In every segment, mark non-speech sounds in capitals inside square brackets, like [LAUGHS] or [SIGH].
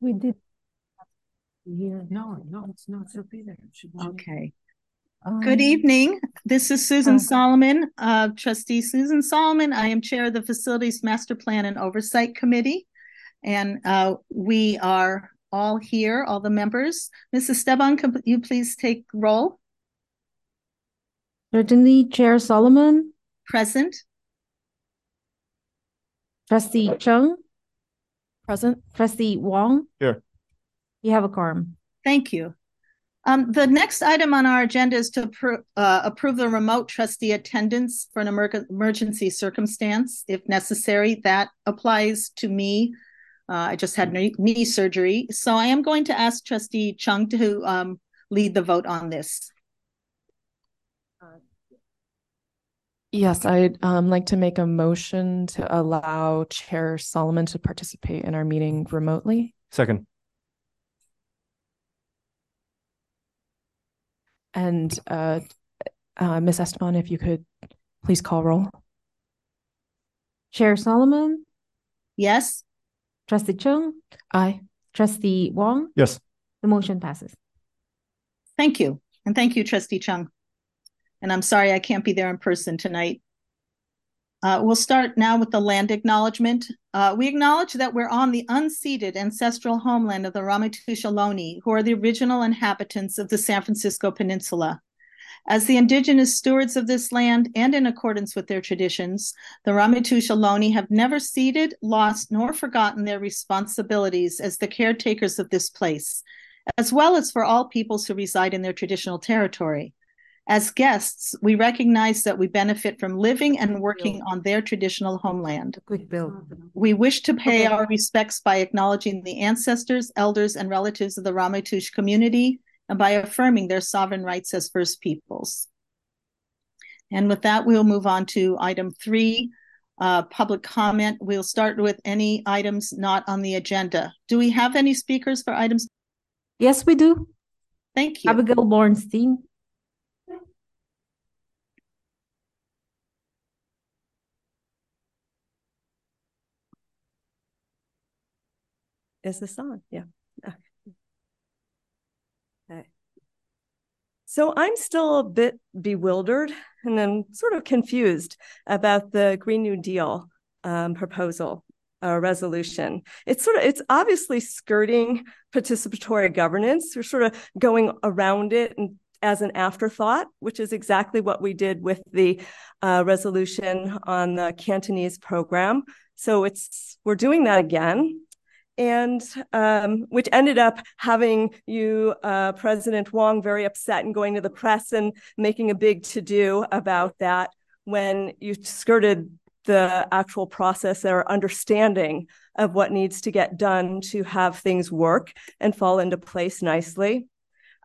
We did. Here. No, no, it's not. She'll be there. She- she- Okay. Um, Good evening. This is Susan Oh. Solomon, uh, trustee Susan Solomon. I am Chair of the Facilities Master Plan and Oversight Committee. And uh, we are all here, all the members. Mrs. Esteban, can you please take roll? Certainly, Chair Solomon, Present? trustee Chung, Present. trustee Wong. Here. You have a quorum. Thank you. Um, the next item on our agenda is to appro- uh, approve the remote trustee attendance for an emer- emergency circumstance, if necessary. That applies to me. Uh, I just had knee, knee surgery, so I am going to ask Trustee Chung to um, lead the vote on this. Yes, I'd um, like to make a motion to allow Chair Solomon to participate in our meeting remotely. Second. And uh, uh, Ms. Esteban, if you could please call roll. Chair Solomon, Yes. trustee Chung, Aye. trustee Wong, Yes. the motion passes. Thank you. And thank you, Trustee Chung. And I'm sorry I can't be there in person tonight. Uh, we'll start now with the land acknowledgement. Uh, we acknowledge that we're on the unceded ancestral homeland of the Ramaytush Ohlone, who are the original inhabitants of the San Francisco Peninsula. As the indigenous stewards of this land and in accordance with their traditions, the Ramaytush Ohlone have never ceded, lost, nor forgotten their responsibilities as the caretakers of this place, as well as for all peoples who reside in their traditional territory. As guests, we recognize that we benefit from living and working on their traditional homeland. Quick build. We wish to pay our respects by acknowledging the ancestors, elders, and relatives of the Ramaytush community and by affirming their sovereign rights as First Peoples. And with that, we'll move on to item three, uh, public comment. We'll start with any items not on the agenda. Do we have any speakers for items? Yes, we do. Thank you. Abigail Bornstein. Is this on? Yeah. Okay. So I'm still a bit bewildered and then sort of confused about the Green New Deal um, proposal uh, resolution. It's sort of it's obviously skirting participatory governance. We're sort of going around it and as an afterthought, which is exactly what we did with the uh, resolution on the Cantonese program. So it's we're doing that again and um, which ended up having you, uh, President Wong, very upset and going to the press and making a big to do about that when you skirted the actual process or understanding of what needs to get done to have things work and fall into place nicely.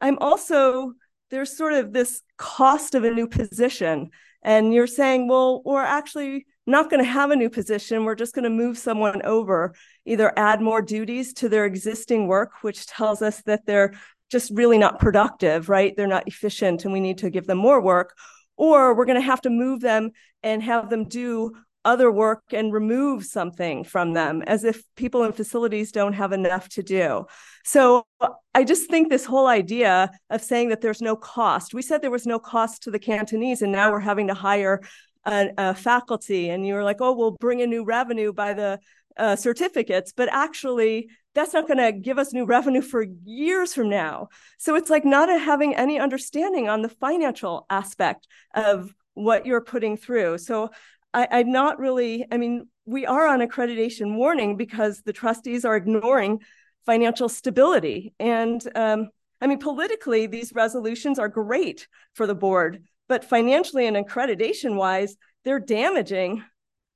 I'm also, there's sort of this cost of a new position. And you're saying, well, we're actually not going to have a new position. We're just going to move someone over, either add more duties to their existing work, which tells us that they're just really not productive, right? They're not efficient and we need to give them more work. Or we're going to have to move them and have them do other work and remove something from them as if people in facilities don't have enough to do. So I just think this whole idea of saying that there's no cost, we said there was no cost to the Cantonese, and now we're having to hire a, a faculty, and you're like, oh, we'll bring in new revenue by the uh, certificates, but actually, that's not going to give us new revenue for years from now. So it's like not having any understanding on the financial aspect of what you're putting through. So I, I'm not really, I mean, we are on accreditation warning because the trustees are ignoring financial stability. And um, I mean, politically, these resolutions are great for the board, but financially and accreditation wise, they're damaging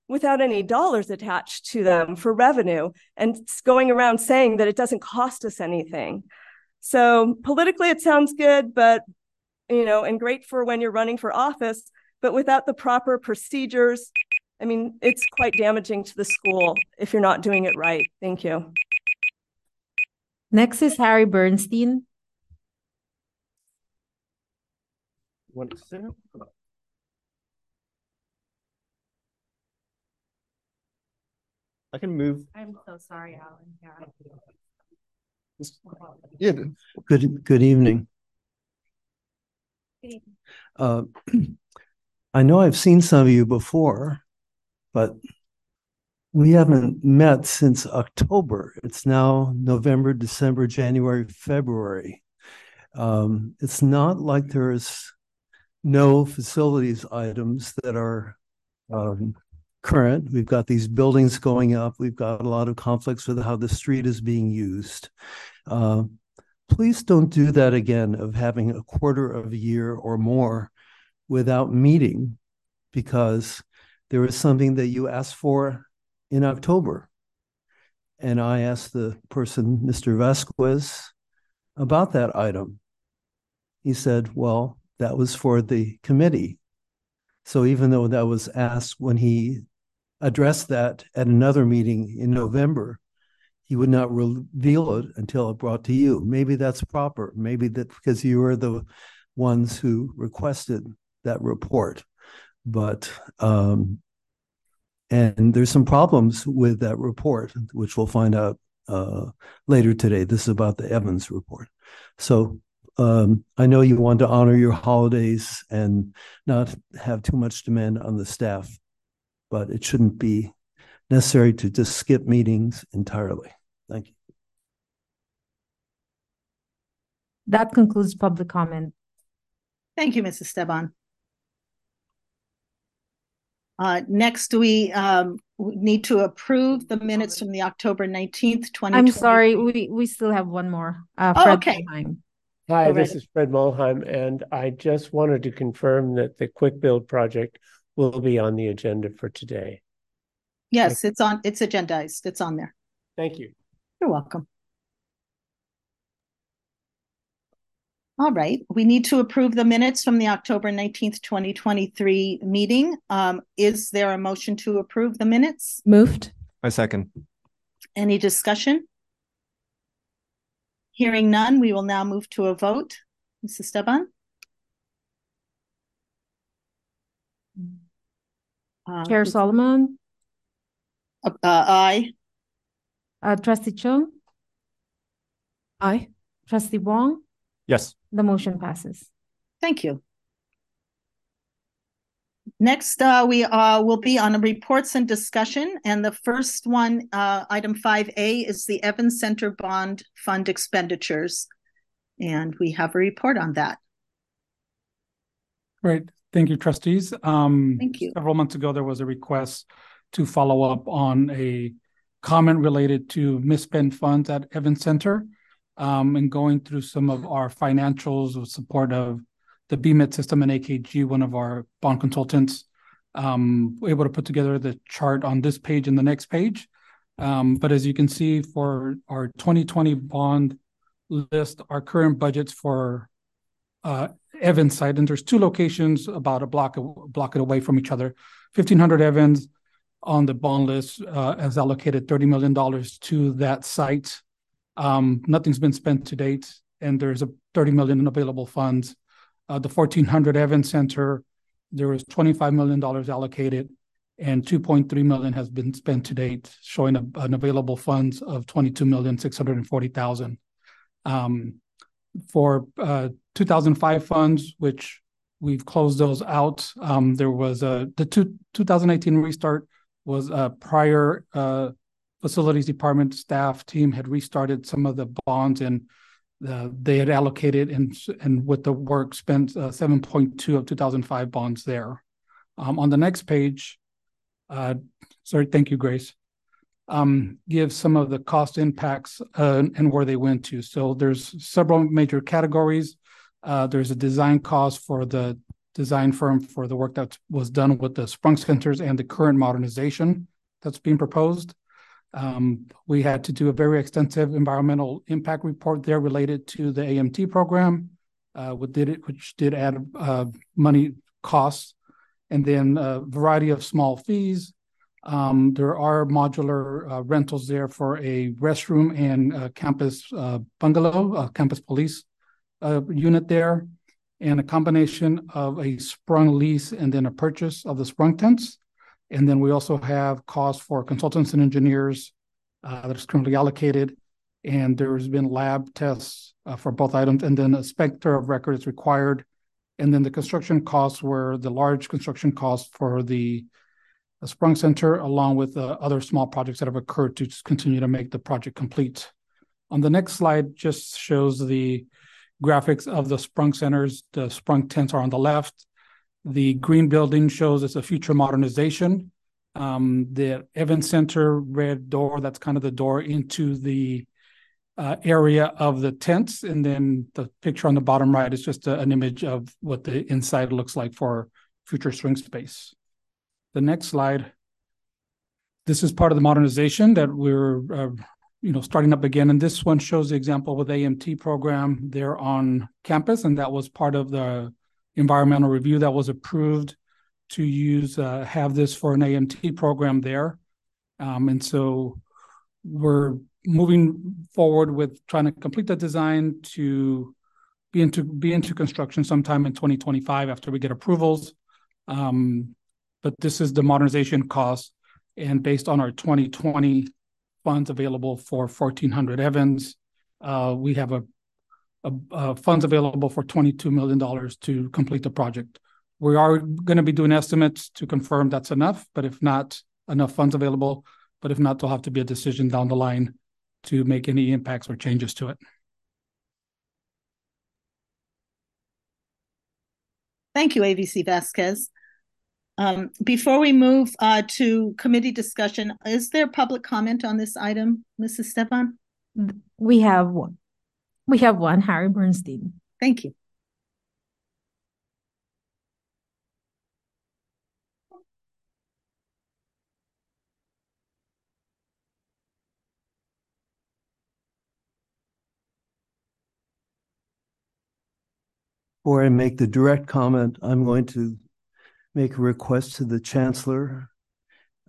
without any dollars attached to them for revenue and going around saying that it doesn't cost us anything. So politically, it sounds good, but you know, and great for when you're running for office, but without the proper procedures, I mean, it's quite damaging to the school if you're not doing it right. Thank you. Next is Harry Bernstein. One second. I can move. I'm so sorry, Alan. Yeah. Yeah. Good, good evening. Uh, [CLEARS THROAT] I know I've seen some of you before, but we haven't met since October. It's now November, December, January, February. Um, it's not like there's no facilities items that are um, current. We've got these buildings going up. We've got a lot of conflicts with how the street is being used. Uh, please don't do that again of having a quarter of a year or more without meeting because there was something that you asked for in October. And I asked the person, Mr. Vasquez, about that item. He said, well, that was for the committee. So even though that was asked when he addressed that at another meeting in November, he would not reveal it until it brought to you. Maybe that's proper. Maybe that because you were the ones who requested that report. But um, and there's some problems with that report, which we'll find out uh, later today. This is about the Evans report. So um, I know you want to honor your holidays and not have too much demand on the staff, but it shouldn't be necessary to just skip meetings entirely. Thank you. That concludes public comment. Thank you, Mrs. Esteban. Uh, next, we um, need to approve the minutes from the October nineteenth, twenty. I'm sorry, we, we still have one more. Uh, Oh, okay. Molheim. Hi, Go this right- is Fred Mulheim, and I just wanted to confirm that the quick build project will be on the agenda for today. Yes, it's on, it's agendized. It's on there. Thank you. You're welcome. All right, we need to approve the minutes from the October nineteenth, twenty twenty-three meeting. Um, is there a motion to approve the minutes? Moved. I second. Any discussion? Hearing none, we will now move to a vote. Mrs. Esteban? Uh, Chair Solomon, uh, aye. uh, trustee Chung, Aye. trustee Wong, Yes. the motion passes. Thank you. Next, uh, we uh, will be on reports and discussion, and the first one, uh, item five A, is the Evans Center Bond Fund expenditures, and we have a report on that. Great. Thank you, trustees. Um, Thank you. Several months ago, there was a request to follow up on a comment related to misspent funds at Evans Center. Um, and going through some of our financials with support of the BMIT system and AKG, one of our bond consultants, um, able to put together the chart on this page and the next page. Um, but as you can see for our 2020 bond list, our current budgets for uh, Evans site, and there's two locations about a block a block away from each other. 1500 Evans on the bond list uh, has allocated 30 million dollars to that site. Um, nothing's been spent to date, and there's a 30 million in available funds. Uh, the 1400 Evans Center, there was 25 million dollars allocated, and 2.3 million has been spent to date, showing a, an available funds of 22 million 640 thousand. Um, for uh, 2005 funds, which we've closed those out. Um, there was a the two, 2018 restart was a prior uh, facilities department staff team had restarted some of the bonds and they had allocated and and with the work spent uh, 7.2 of 2005 bonds there. Um, on the next page, uh, sorry, thank you, Grace um, give some of the cost impacts uh, and where they went to. So there's several major categories. Uh, there's a design cost for the design firm for the work that was done with the sprung centers and the current modernization that's being proposed. Um, we had to do a very extensive environmental impact report there related to the AMT program, uh, which did it, which did add uh, money costs, and then a variety of small fees, um, there are modular uh, rentals there for a restroom and campus uh, bungalow, campus police uh, unit there, and a combination of a sprung lease and then a purchase of the sprung tents. And then we also have costs for consultants and engineers uh, that is currently allocated. And there's been lab tests uh, for both items, and then a specter of record is required. And then the construction costs were the large construction costs for the uh, Sprung Center, along with uh, other small projects that have occurred to continue to make the project complete. On the next slide, just shows the graphics of the Sprung Centers. The Sprung tents are on the left. The green building shows it's a future modernization. Um, the Evans Center red door, that's kind of the door into the uh, area of the tents. And then the picture on the bottom right is just a, an image of what the inside looks like for future swing space. The next slide. This is part of the modernization that we're uh, you know, starting up again. And this one shows the example with AMT program there on campus, and that was part of the environmental review that was approved to use uh, have this for an AMT program there. Um, and so we're moving forward with trying to complete the design to be into be into construction sometime in 2025 after we get approvals. Um, but this is the modernization cost, and based on our 2020 funds available for 1400 Evans, uh, we have a, funds available for 22 million dollars to complete the project. We are going to be doing estimates to confirm that's enough, but if not enough funds available, but if not, there'll have to be a decision down the line to make any impacts or changes to it. Thank you, AVC Vasquez. Um, before we move uh, to committee discussion, is there public comment on this item, Mrs. Stefan? We have one. We have one, Harry Bernstein. Thank you. Before I make the direct comment, I'm going to make a request to the chancellor.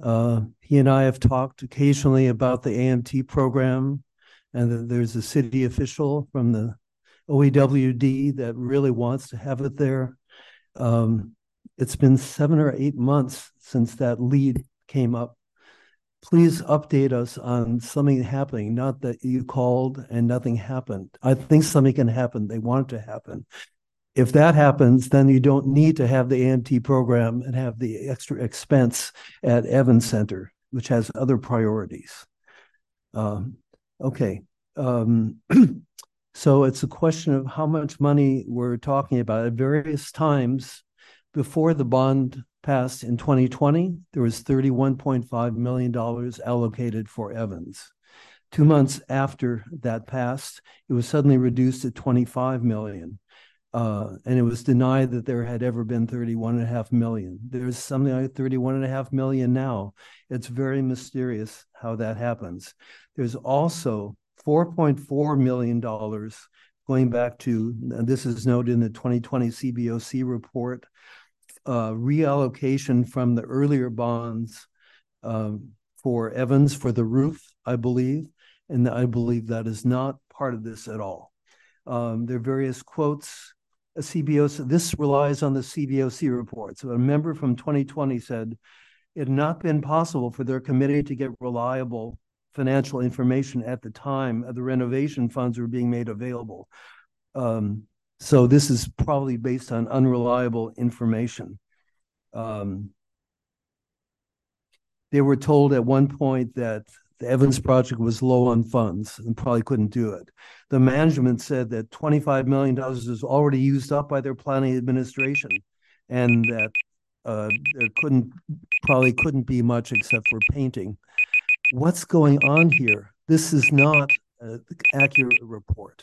Uh, he and I have talked occasionally about the AMT program, and there's a city official from the OEWD that really wants to have it there. Um, it's been seven or eight months since that lead came up. Please update us on something happening, not that you called and nothing happened. I think something can happen. They want it to happen if that happens, then you don't need to have the AMT program and have the extra expense at Evans Center, which has other priorities. Um, okay. Um, [CLEARS THROAT] so it's a question of how much money we're talking about. At various times before the bond passed in 2020, there was $31.5 million allocated for Evans. Two months after that passed, it was suddenly reduced to 25 million uh, and it was denied that there had ever been 31 and a half million. There's something like 31 and a half million now. It's very mysterious how that happens. There's also $4.4 million going back to, this is noted in the 2020 CBOC report, uh, reallocation from the earlier bonds um, for Evans for the roof, I believe. And I believe that is not part of this at all. Um, there are various quotes a CBOC, this relies on the CBOC report. So a member from 2020 said it had not been possible for their committee to get reliable financial information at the time the renovation funds were being made available. Um, so this is probably based on unreliable information. Um, they were told at one point that the Evans project was low on funds and probably couldn't do it. The management said that $25 million was already used up by their planning administration and that uh, there couldn't probably couldn't be much except for painting. What's going on here? This is not an accurate report.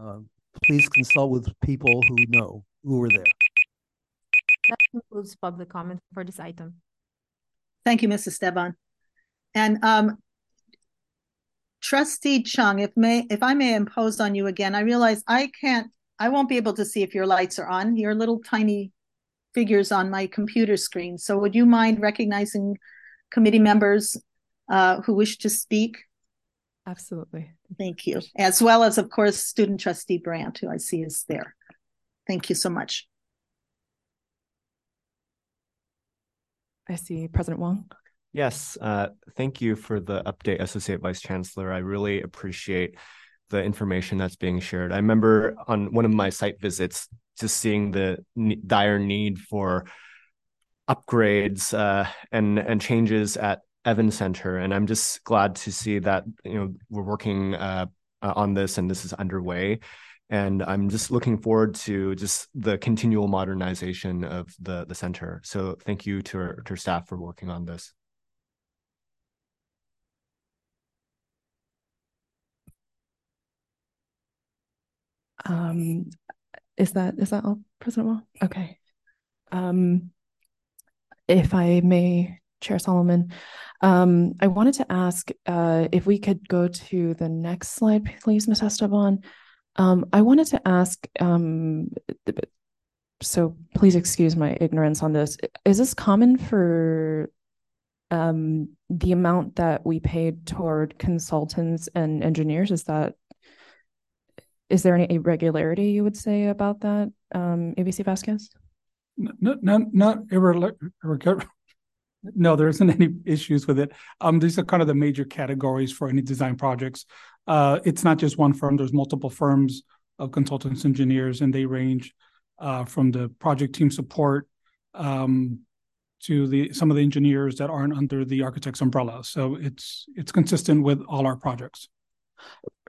Uh, please consult with people who know, who were there. That concludes public comment for this item. Thank you, Mrs. Esteban. And um, Trustee Chung, if may, if I may impose on you again, I realize I can't, I won't be able to see if your lights are on. Your little tiny figures on my computer screen. So would you mind recognizing committee members uh, who wish to speak? Absolutely. Thank you. As well as, of course, student trustee Brandt, who I see is there. Thank you so much. I see President Wong. Yes, uh, thank you for the update, Associate Vice Chancellor. I really appreciate the information that's being shared. I remember on one of my site visits, just seeing the dire need for upgrades uh, and and changes at Evans Center, and I'm just glad to see that you know we're working uh, uh, on this and this is underway. And I'm just looking forward to just the continual modernization of the the center. So thank you to our, to our staff for working on this. Um, is that is that all, President Wall? Okay. Um, if I may, Chair Solomon, um, I wanted to ask uh, if we could go to the next slide, please, Ms. Esteban. Um, I wanted to ask, um, so please excuse my ignorance on this. Is this common for um, the amount that we paid toward consultants and engineers? Is that is there any irregularity you would say about that, um, AVC Vasquez? Not, not, not irregular. No, there isn't [LAUGHS] any issues with it. Um, these are kind of the major categories for any design projects. Uh, it's not just one firm. There's multiple firms of consultants, engineers, and they range uh, from the project team support um, to the some of the engineers that aren't under the architect's umbrella. So it's it's consistent with all our projects.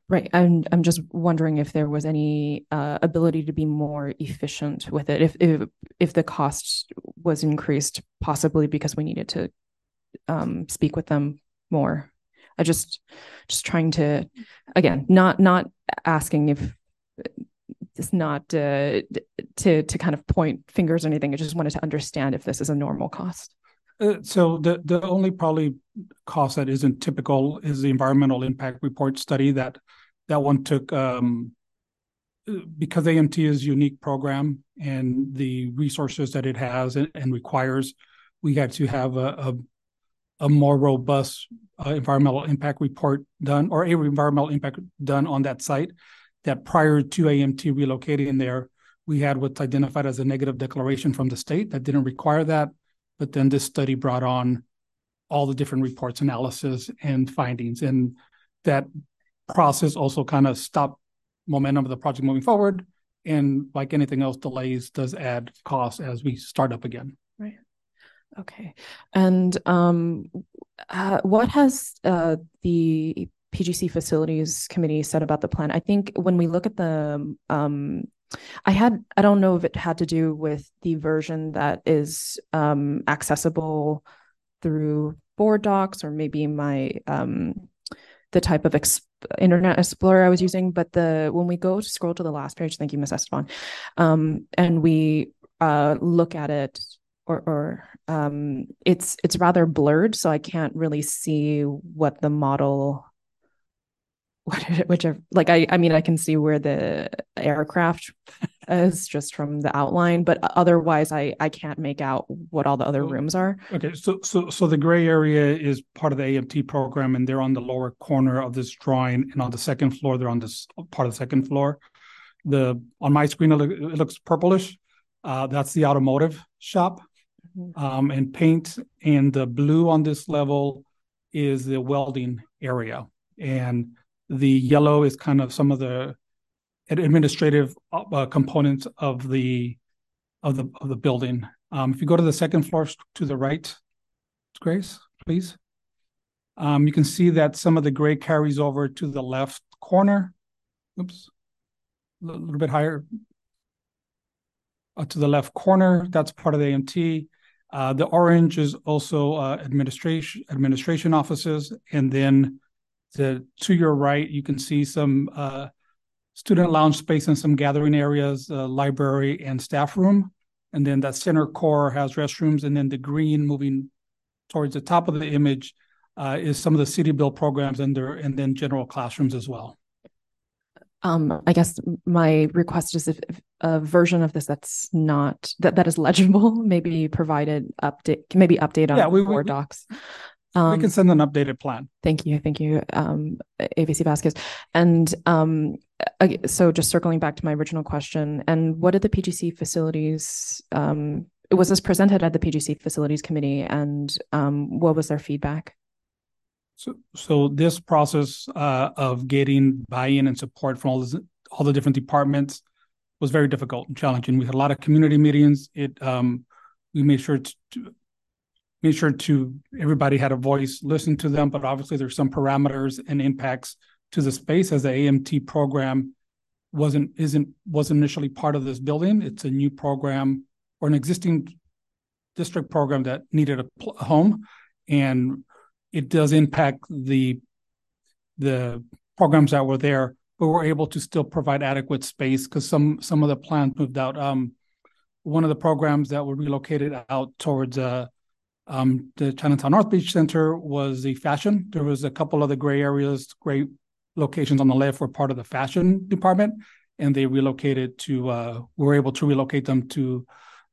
Right. I'm I'm just wondering if there was any uh, ability to be more efficient with it. If if if the cost was increased, possibly because we needed to um, speak with them more. I just just trying to again not not asking if it's not uh, to to kind of point fingers or anything. I just wanted to understand if this is a normal cost. Uh, so the the only probably cost that isn't typical is the environmental impact report study that that one took um, because AMT is a unique program and the resources that it has and, and requires, we had to have a, a, a more robust uh, environmental impact report done or a environmental impact done on that site. That prior to AMT relocating there, we had what's identified as a negative declaration from the state that didn't require that. But then this study brought on all the different reports, analysis, and findings, and that process also kind of stop momentum of the project moving forward. And like anything else, delays does add costs as we start up again. Right. Okay. And um, uh, what has uh, the PGC Facilities Committee said about the plan? I think when we look at the um, I had I don't know if it had to do with the version that is um, accessible through board docs or maybe my um, the type of ex- internet explorer I was using, but the when we go to scroll to the last page, thank you, Miss Esteban, um, and we uh, look at it or or um, it's it's rather blurred, so I can't really see what the model [LAUGHS] what whichever like I I mean I can see where the aircraft is just from the outline, but otherwise I I can't make out what all the other rooms are. Okay, so so so the gray area is part of the AMT program, and they're on the lower corner of this drawing, and on the second floor they're on this part of the second floor. The on my screen it, it looks purplish. Uh, that's the automotive shop, mm-hmm. um, and paint, and the blue on this level is the welding area, and the yellow is kind of some of the administrative uh, components of the of the of the building. Um, if you go to the second floor to the right, Grace, please. Um, you can see that some of the gray carries over to the left corner. Oops, a little, bit higher. Uh, to the left corner, that's part of the AMT. Uh, the orange is also uh, administration administration offices, and then to, to your right, you can see some uh, student lounge space and some gathering areas, uh, library and staff room. And then that center core has restrooms. And then the green moving towards the top of the image uh, is some of the city build programs and, there, and then general classrooms as well. Um, I guess my request is if, if, a version of this that's not that that is legible, [LAUGHS] maybe provided update, maybe update on yeah, we, Word docs. Um, we can send an updated plan. Thank you. Thank you, um, AVC Vasquez. And um, so just circling back to my original question, and what did the PGC facilities um, was this presented at the PGC Facilities Committee and um, what was their feedback? So, so this process uh, of getting buy-in and support from all, all the different departments was very difficult and challenging. We had a lot of community meetings. It um, we made sure to, to made sure to everybody had a voice, listen to them, but obviously there's some parameters and impacts to the space as the AMT program wasn't isn't wasn't initially part of this building. It's a new program or an existing district program that needed a, a home, and it does impact the the programs that were there, but we're able to still provide adequate space because some some of the plans moved out. Um, one of the programs that were relocated out towards uh, um, the Chinatown North Beach Center was the fashion. There was a couple of the gray areas, gray locations on the left were part of the fashion department, and they relocated to. Uh, we were able to relocate them to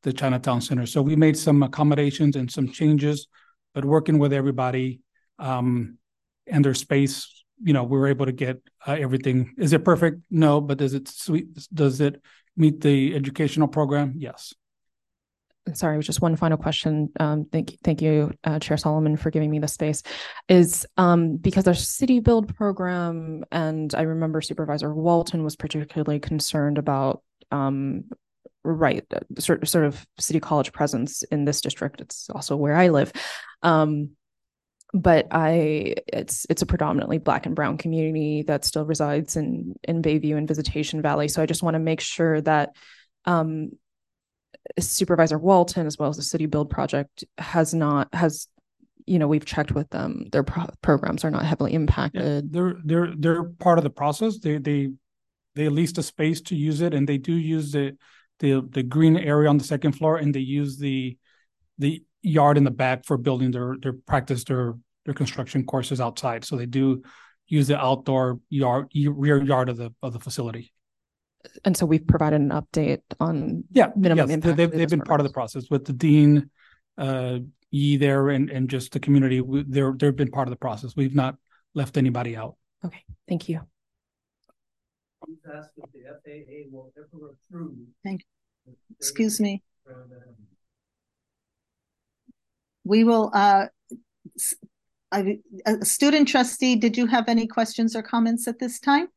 the Chinatown Center. So we made some accommodations and some changes, but working with everybody um, and their space, you know, we were able to get uh, everything. Is it perfect? No, but does it sweet? Does it meet the educational program? Yes. Sorry, just one final question. Um, thank you, thank you, uh, Chair Solomon, for giving me the space. Is um, because our city build program, and I remember Supervisor Walton was particularly concerned about um, right sort, sort of city college presence in this district it's also where i live um, but i it's it's a predominantly black and brown community that still resides in in bayview and visitation valley so i just want to make sure that um, supervisor walton as well as the city build project has not has you know we've checked with them their pro- programs are not heavily impacted yeah, they're they're they're part of the process they they they leased a space to use it and they do use it the the green area on the second floor, and they use the the yard in the back for building their their practice their their construction courses outside. So they do use the outdoor yard rear yard of the of the facility. And so we've provided an update on yeah minimum yes, impact. They've, they've been part of the process with the dean, uh, Yi there, and and just the community. They're they've been part of the process. We've not left anybody out. Okay, thank you. Thank you. Excuse me. We will, uh, I, a student trustee, did you have any questions or comments at this time?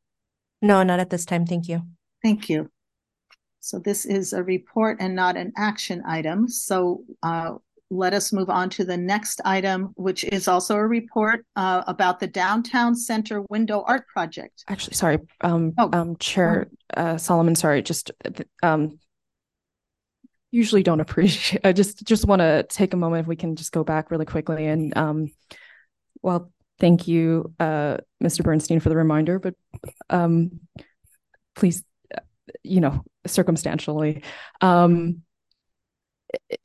No, not at this time. Thank you. Thank you. So this is a report and not an action item. So uh, let us move on to the next item, which is also a report uh, about the Downtown Center Window Art Project. Actually, sorry, um, Oh. um, Chair uh, Solomon, sorry, just um, usually don't [LAUGHS] appreciate. I just just want to take a moment if we can just go back really quickly and um, well, thank you, uh, Mr. Bernstein, for the reminder, but um, please, you know, circumstantially. Um,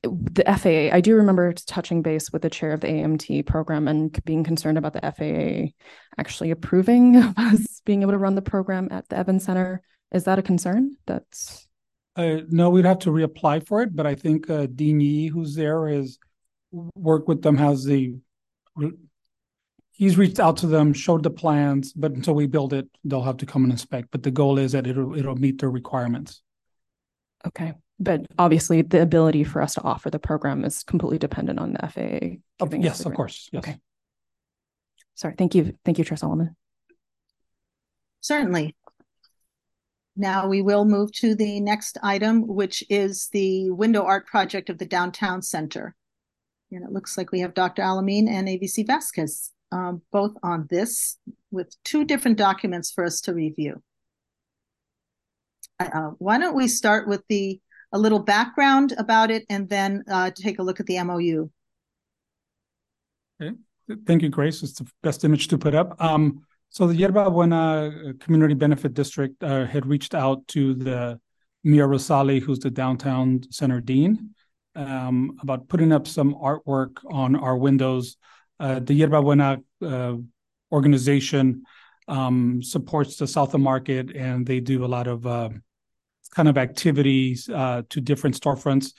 the FAA, I do remember touching base with the chair of the AMT program and being concerned about the FAA actually approving [LAUGHS] of us being able to run the program at the Evans Center. Is that a concern? That's Uh, no, we'd have to reapply for it, but I think uh, Dean Yi, who's there, has worked with them, has the he's reached out to them, showed the plans, but until we build it, they'll have to come and inspect. But the goal is that it'll it'll meet their requirements. okay. But obviously, the ability for us to offer the program is completely dependent on the FAA. Of- giving us yes, the of grant. course. Yes. Okay. Sorry. Thank you. Thank you, Chair Solomon. Certainly. Now we will move to the next item, which is the window art project of the Downtown Center. And it looks like we have Dr. Alameen and AVC Vasquez um, both on this with two different documents for us to review. Uh, why don't we start with the a little background about it and then uh, take a look at the MOU. Okay. Thank you, Grace. It's the best image to put up. Um, so the Yerba Buena Community Benefit District uh, had reached out to the Mia Rosali, who's the downtown center dean, um, about putting up some artwork on our windows. Uh, the Yerba Buena uh, organization um, supports the South of Market, and they do a lot of uh, kind of activities uh, to different storefronts,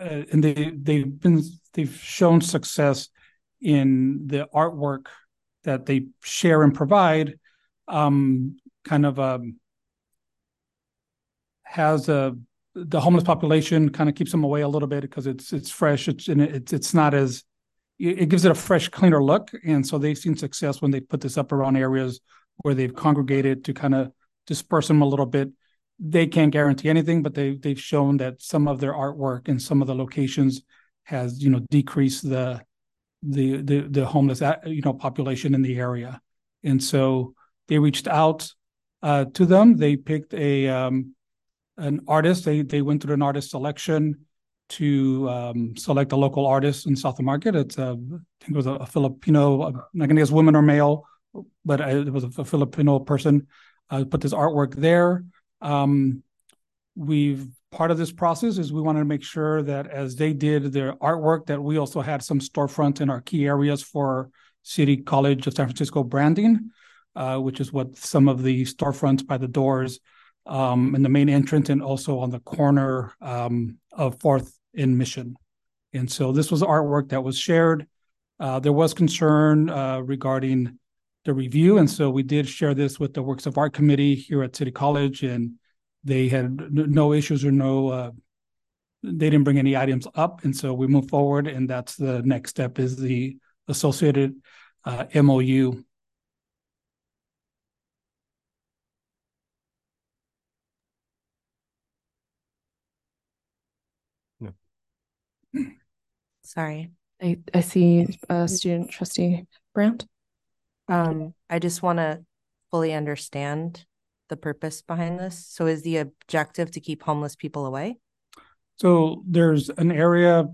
uh, and they they've been they've shown success in the artwork that they share and provide. Um, kind of um, has a the homeless population kind of keeps them away a little bit because it's it's fresh. It's and it's it's not as it gives it a fresh, cleaner look. And so they've seen success when they put this up around areas where they've congregated to kind of disperse them a little bit. They can't guarantee anything, but they they've shown that some of their artwork and some of the locations has you know decreased the the the the homeless uh, you know population in the area. And so they reached out uh, to them. They picked a um, an artist. They they went through an artist selection to um, select a local artist in South Market. It's a, I think it was a, Filipino. I'm not gonna guess woman or male, but I, it was a, Filipino person. Uh, put this artwork there. Um, we've part of this process is we wanted to make sure that as they did their artwork, that we also had some storefronts in our key areas for City College of San Francisco branding, uh, which is what some of the storefronts by the doors um, in the main entrance and also on the corner um, of Fourth in Mission. And so this was artwork that was shared. Uh, there was concern uh, regarding the review, and so we did share this with the Works of Art Committee here at City College, and they had no issues or no. Uh, they didn't bring any items up, and so we moved forward, and that's the next step is the associated uh, MOU Sorry. I, I see uh, student trustee Brandt. Um, I just want to fully understand the purpose behind this. So is the objective to keep homeless people away? So there's an area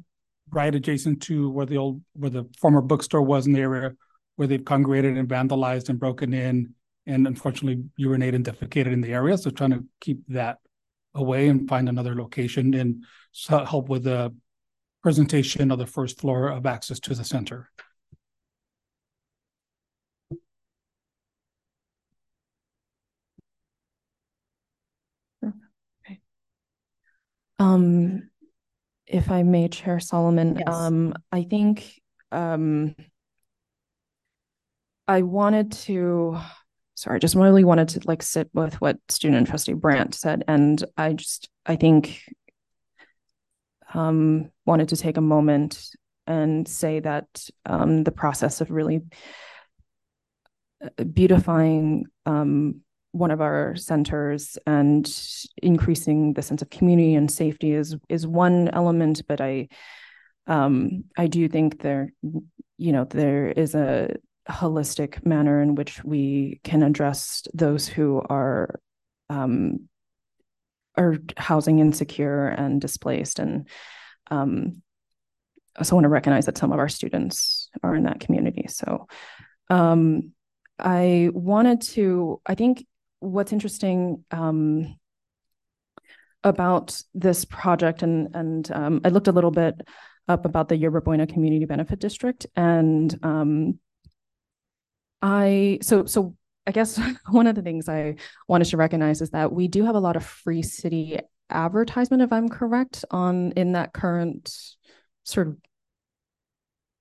right adjacent to where the old where the former bookstore was in the area where they've congregated and vandalized and broken in and unfortunately urinated and defecated in the area. So trying to keep that away and find another location and help with the presentation of the first floor of access to the center. Um, if I may, Chair Solomon, Yes. um, I think um, I wanted to, sorry, I just really wanted to like sit with what student trustee Brandt said, and I just, I think um, wanted to take a moment and say that um, the process of really uh, beautifying um, one of our centers and increasing the sense of community and safety is is one element but i um i do think there you know there is a holistic manner in which we can address those who are um are housing insecure and displaced. And um I also want to recognize that some of our students are in that community. So um I wanted to, I think what's interesting um, about this project, and and um, I looked a little bit up about the Yerba Buena Community Benefit District, and um, I so so I guess [LAUGHS] one of the things I wanted to recognize is that we do have a lot of free city advertisement, if I'm correct, on in that current sort of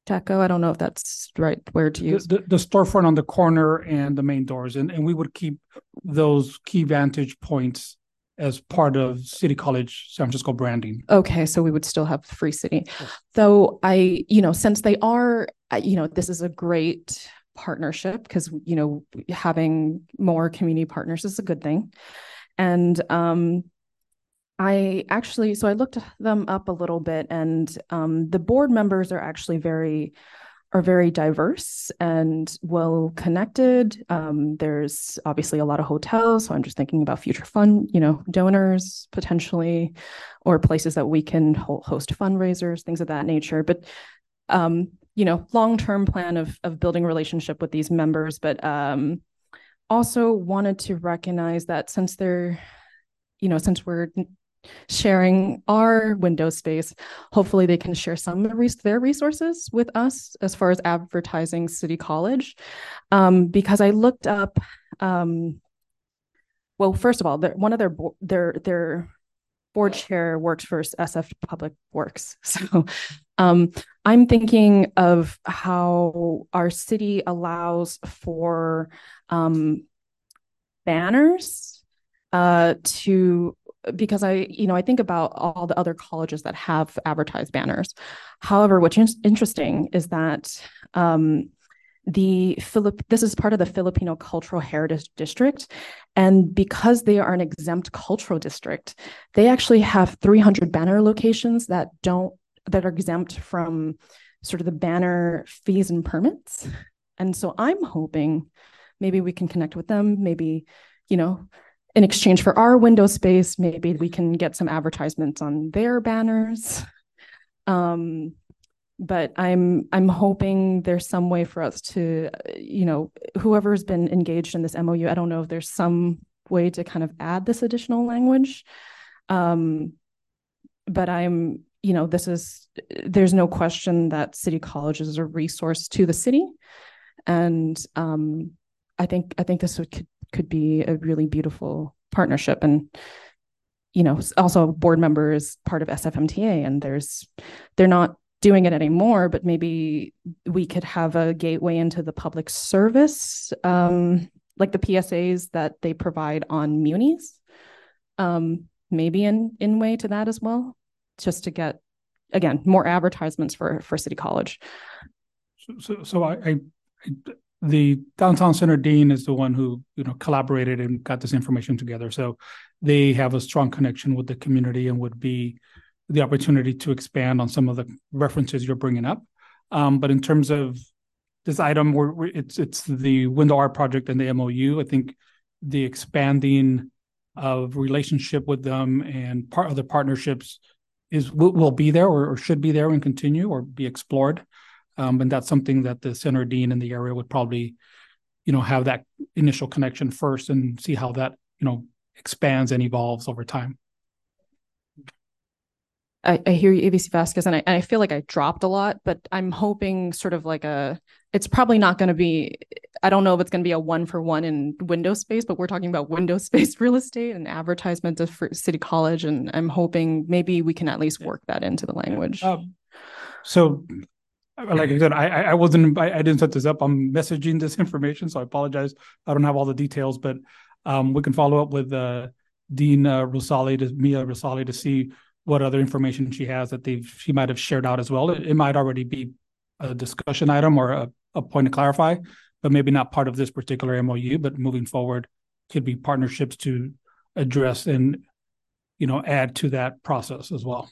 TECO. I don't know if that's the right word to use. the, the storefront on the corner and the main doors, and, and we would keep those key vantage points as part of City College San Francisco branding. Okay, so we would still have Free City. Though I, you know, since they are, uh, you know, this is a great partnership because, you know, having more community partners is a good thing. And um, I actually, so I looked them up a little bit, and um, the board members are actually very are very diverse and well connected. Um, there's obviously a lot of hotels, so I'm just thinking about future fund, you know, donors potentially, or places that we can host fundraisers, things of that nature. But um, you know, long term plan of of building relationship with these members, but um, also wanted to recognize that since they're, you know, since we're sharing our window space. Hopefully, they can share some of their resources with us as far as advertising City College. Um, because I looked up, um, well, first of all, one of their their their board chair works for SF Public Works, [LAUGHS] so. Um, I'm thinking of how our city allows for um, banners uh, to because I, you know, I think about all the other colleges that have advertised banners. However, what's in- interesting is that um, the Philip this is part of the Filipino Cultural Heritage District. And because they are an exempt cultural district they actually have 300 banner locations that don't that are exempt from sort of the banner fees and permits. And so I'm hoping maybe we can connect with them maybe you know in exchange for our window space maybe we can get some advertisements on their banners. Um but i'm i'm hoping there's some way for us to you know whoever's been engaged in this mou i don't know if there's some way to kind of add this additional language. Um but i'm you know this is there's no question that city college is a resource to the city. And um i think i think this would, could could be a really beautiful partnership. And you know also board member is part of sfmta and there's they're not doing it anymore, but maybe we could have a gateway into the public service, um, like the PSAs that they provide on munis. Um, maybe in in way to that as well, just to get again more advertisements for for City College. So, so, so I, I, the downtown center dean is the one who you know collaborated and got this information together. So they have a strong connection with the community and would be the opportunity to expand on some of the references you're bringing up. Um, but in terms of this item, it's it's the window art project and the MOU. I think the expanding of relationship with them and part of the partnerships is will, will be there or, or, should be there and continue or be explored. Um, and that's something that the center dean in the area would probably, you know, have that initial connection first and see how that you know expands and evolves over time. I, I hear you, AVC Vasquez, and I, I feel like I dropped a lot, but I'm hoping sort of like a, it's probably not going to be, I don't know if it's going to be a one for one in window space, but we're talking about window [LAUGHS] space real estate and advertisement for City College. And I'm hoping maybe we can at least work that into the language. Um, so, like I said, I, I wasn't, I, I didn't set this up. I'm messaging this [LAUGHS] information, so I apologize. I don't have all the details, but um, we can follow up with uh, Dean uh, Rosali, to, Mia Rosali, to see what other information she has that they she might have shared out as well. It, it might already be a discussion item or a, a point to clarify, but maybe not part of this particular MOU. But moving forward, could be partnerships to address and you know add to that process as well.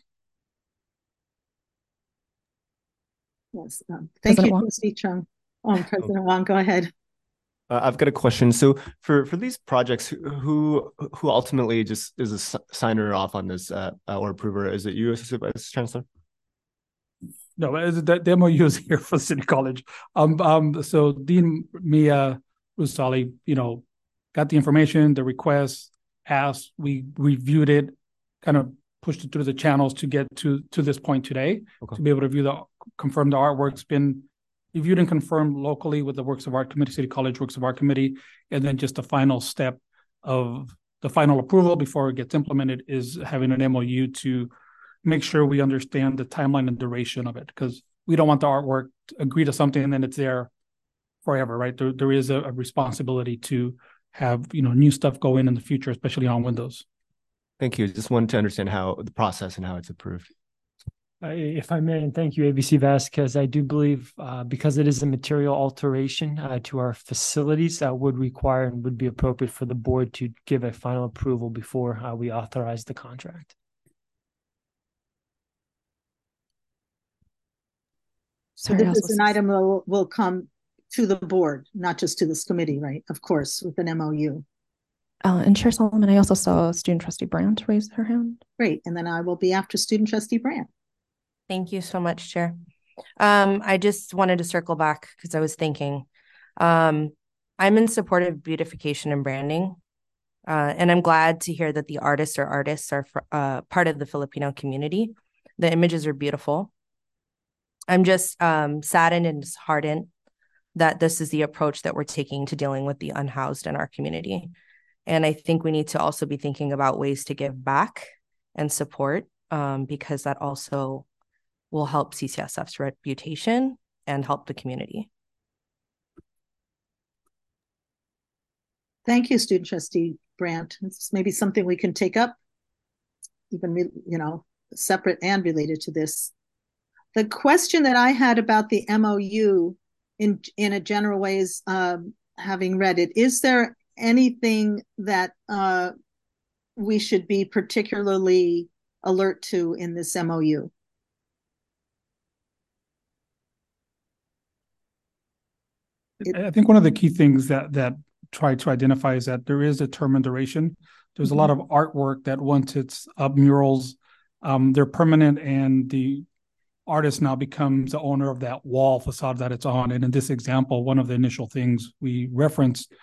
Yes, um, thank President you, Trustee Chung. Oh, President Wong, go ahead. Uh, I've got a question. So for for these projects, who who ultimately just is a signer off on this uh, uh, or approver? Is it you, Associate Vice Chancellor? No, the, the MOU is here for City College. Um, um, so Dean Mia Rosali, you know, got the information, the request, asked, we reviewed it, kind of pushed it through the channels to get to to this point today okay. to be able to view the confirm the artwork's been reviewed and confirmed locally with the Works of Art Committee, City College Works of Art Committee, and then just the final step of the final approval before it gets implemented is having an MOU to make sure we understand the timeline and duration of it because we don't want the artwork to agree to something and then it's there forever, right? There, there is a, a responsibility to have you know new stuff go in in the future, especially on Windows. Thank you. Just wanted to understand how the process and how it's approved if I may, and thank you, AVC Vasquez. I do believe uh, because it is a material alteration uh, to our facilities that would require and would be appropriate for the board to give a final approval before uh, we authorize the contract. So this is an item that will, will come to the board, not just to this committee, right? Of course, with an MOU. Uh, and Chair Solomon, I also saw student trustee Brandt raise her hand. Great. And then I will be after student trustee Brandt. Thank you so much, Chair. Um, I just wanted to circle back because I was thinking um, I'm in support of beautification and branding. Uh, and I'm glad to hear that the artists or artists are uh, part of the Filipino community. The images are beautiful. I'm just um, saddened and disheartened that this is the approach that we're taking to dealing with the unhoused in our community. And I think we need to also be thinking about ways to give back and support um, because that also will help CCSF's reputation and help the community. Thank you, student trustee Brandt. It's maybe something we can take up even, you know, separate and related to this. The question that I had about the MOU in, in a general way is, um, having read it, is there anything that, uh, we should be particularly alert to in this MOU? I think one of the key things that that try to identify is that there is a term and duration. There's a lot of artwork that once it's up murals, um, they're permanent and the artist now becomes the owner of that wall facade that it's on. And in this example, one of the initial things we referenced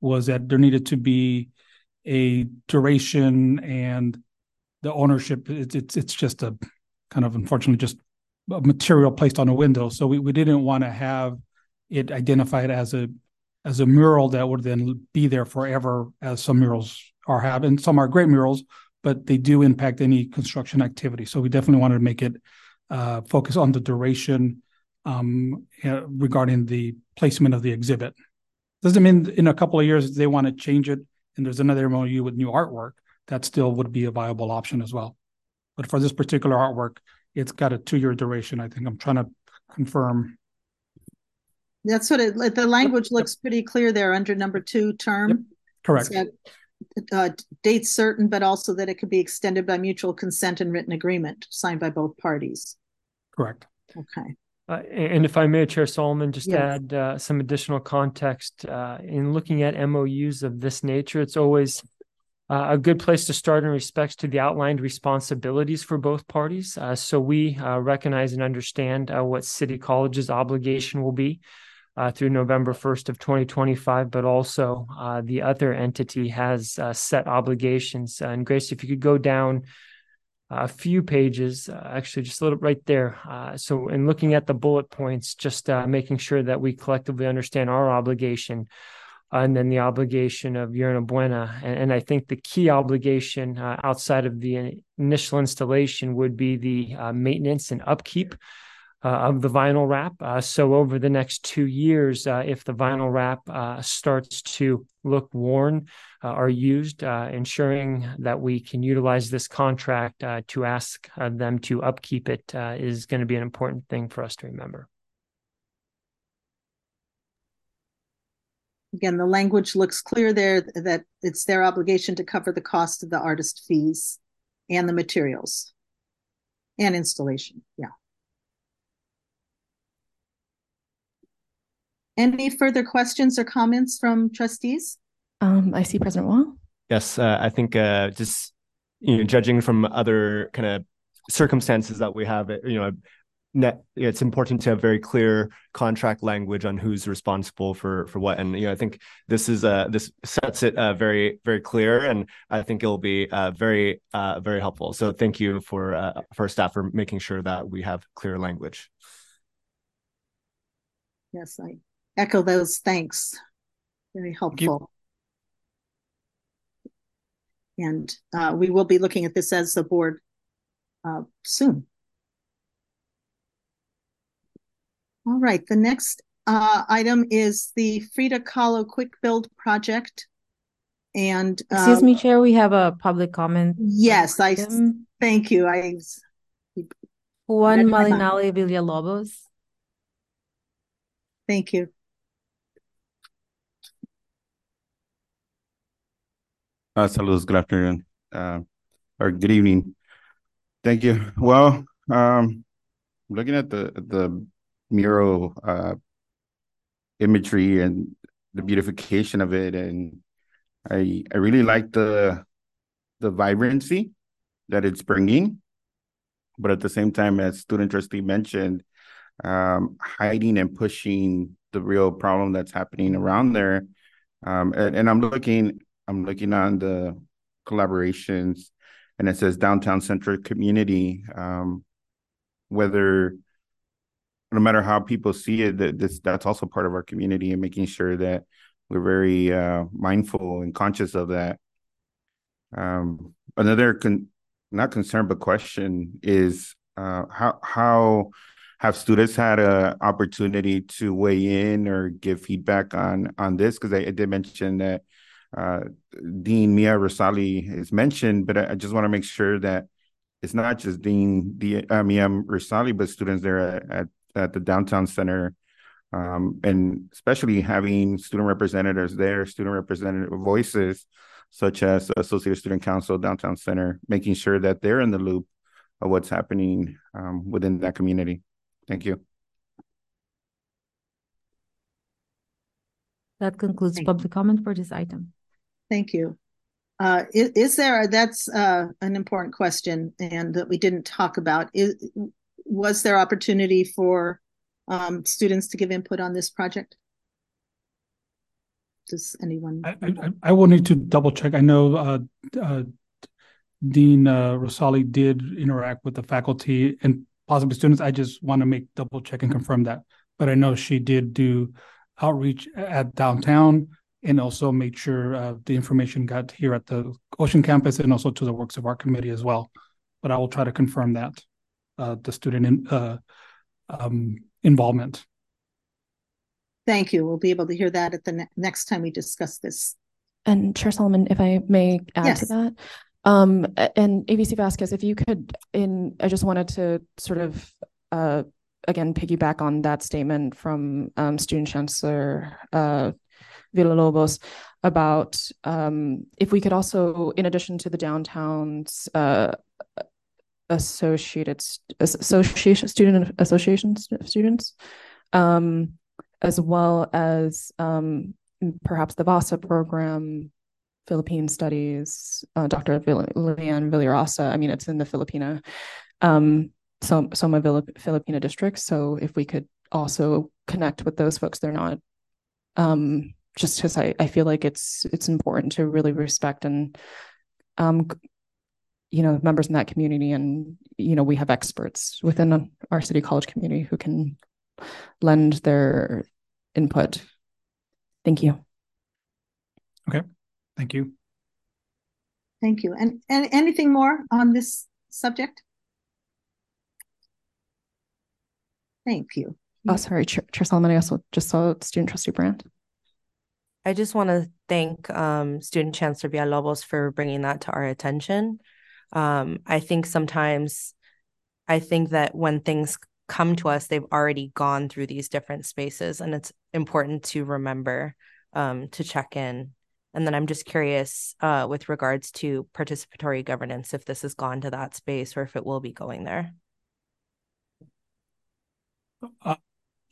was that there needed to be a duration and the ownership. It's it's it's just a kind of unfortunately just a material placed on a window. So we, we didn't want to have it identified as a as a mural that would then be there forever, as some murals are have, and some are great murals, but they do impact any construction activity. So we definitely wanted to make it uh, focus on the duration um, regarding the placement of the exhibit. Doesn't mean in a couple of years they want to change it and there's another MOU with new artwork. That still would be a viable option as well. But for this particular artwork, it's got a two-year duration. I think I'm trying to confirm. That's what it, the language looks pretty clear there under number two term. Correct. It's uh, date certain, but also that it could be extended by mutual consent and written agreement signed by both parties. Correct. Okay. Uh, and if I may, Chair Solomon, just Yes. add uh, some additional context uh, in looking at MOUs of this nature. It's always uh, a good place to start in respects to the outlined responsibilities for both parties. Uh, so we uh, recognize and understand uh, what City College's obligation will be uh, through November 1st of 2025, but also uh, the other entity has uh, set obligations. and Grace, if you could go down a few pages, uh, actually just a little right there. Uh, so in looking at the bullet points, just uh, making sure that we collectively understand our obligation uh, and then the obligation of Yerba Buena. And, and I think the key obligation uh, outside of the initial installation would be the uh, maintenance and upkeep uh, of the vinyl wrap. Uh, so over the next two years, uh, if the vinyl wrap uh, starts to look worn uh, or used, uh, ensuring that we can utilize this contract to ask them to upkeep it is going to be an important thing for us to remember. Again, the language looks clear there that it's their obligation to cover the cost of the artist fees and the materials and installation. Yeah. Any further questions or comments from trustees? Um, I see President Wong. Yes, uh, I think uh, just you know, judging from other kind of circumstances that we have, you know, net, it's important to have very clear contract language on who's responsible for for what, and you know, I think this is uh this sets it uh, very very clear, and I think it'll be uh, very uh, very helpful. So thank you for uh, for staff for making sure that we have clear language. Yes, I echo those thanks. Very helpful. And uh, we will be looking at this as a board uh, soon. All right, the next uh, item is the Frida Kahlo Quick Build Project. And Excuse uh, me, Chair, we have a public comment. Yes, I thank you. I Juan Read. Malinali Villalobos. thank you. Uh, saludos, good afternoon, uh, or good evening. Thank you. Well, um, looking at the, the mural, uh, imagery and the beautification of it, and I, I really like the, the vibrancy that it's bringing. But at the same time, as student trustee mentioned, um, hiding and pushing the real problem that's happening around there. Um, and, and I'm looking, I'm looking on the collaborations and it says downtown centric community. Um, whether no matter how people see it, that this that's also part of our community and making sure that we're very uh, mindful and conscious of that. Um, another con- not concern but question is uh, how how have students had an opportunity to weigh in or give feedback on on this because I, I did mention that uh, Dean Mia Rosali is mentioned, but I, I just want to make sure that it's not just Dean, the, I mean, Rosali, but students there at, at, at the downtown center. Um, and especially having student representatives there, student representative voices, such as the Associated Student Council, Downtown Center, making sure that they're in the loop of what's happening um, within that community. Thank you. That concludes Thank public comment for this item. Thank you. Uh, is, is there, that's uh, an important question and that we didn't talk about. Is, was there opportunity for um, students to give input on this project? Does anyone? I, I, I will need to double check. I know uh, uh, Dean uh, Rosali did interact with the faculty and possibly students. I just want to make double check and confirm that. But I know she did do outreach at downtown and also make sure uh, the information got here at the Ocean campus and also to the Works of Art Committee as well. But I will try to confirm that uh, the student in, uh, um, involvement. Thank you. We'll be able to hear that at the ne- next time we discuss this. And Chair Solomon, if I may add to that. Um, and AVC Vasquez, if you could, in, I just wanted to sort of, uh, again, piggyback on that statement from, um, Student Chancellor, uh, Villalobos about, um, if we could also, in addition to the downtowns, uh, associated, association, student associations, students, um, as well as, um, perhaps the VASA program, Philippine Studies, uh, Dr. Vill- Lilian Villarasa. I mean, it's in the Filipina, um, Soma Filipina districts. So if we could also connect with those folks, they're not, um, just because I, I feel like it's it's important to really respect and, um, you know, members in that community, and you know, we have experts within our city college community who can lend their input. Thank you. Okay, thank you. Thank you. And, and anything more on this subject? Thank you. Oh, sorry, Chair, Chair Solomon. I also just saw student trustee Brandt. I just want to thank um, Student Chancellor Villalobos for bringing that to our attention. Um, I think sometimes, I think that when things come to us, they've already gone through these different spaces, and it's important to remember um, to check in. And then I'm just curious uh, with regards to participatory governance, if this has gone to that space or if it will be going there.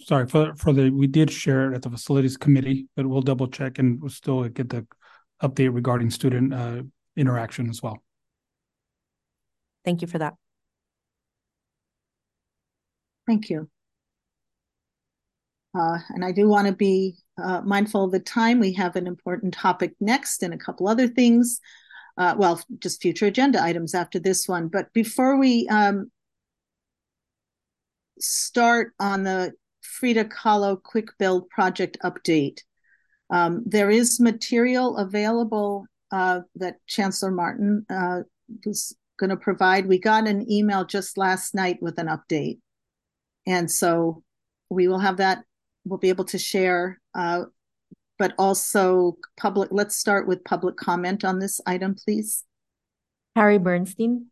Sorry for for the we did share it at the facilities committee, but we'll double check and we'll still get the update regarding student uh, interaction as well. Thank you for that. Thank you. Uh, and I do want to be uh, mindful of the time. We have an important topic next and a couple other things. Uh, well, just future agenda items after this one. But before we um, start on the Frida Kahlo Quick Build project update, um, there is material available uh, that Chancellor Martin uh, was going to provide. We got an email just last night with an update. And so we will have that, we'll be able to share, uh, but also public, let's start with public comment on this item, please. Harry Bernstein.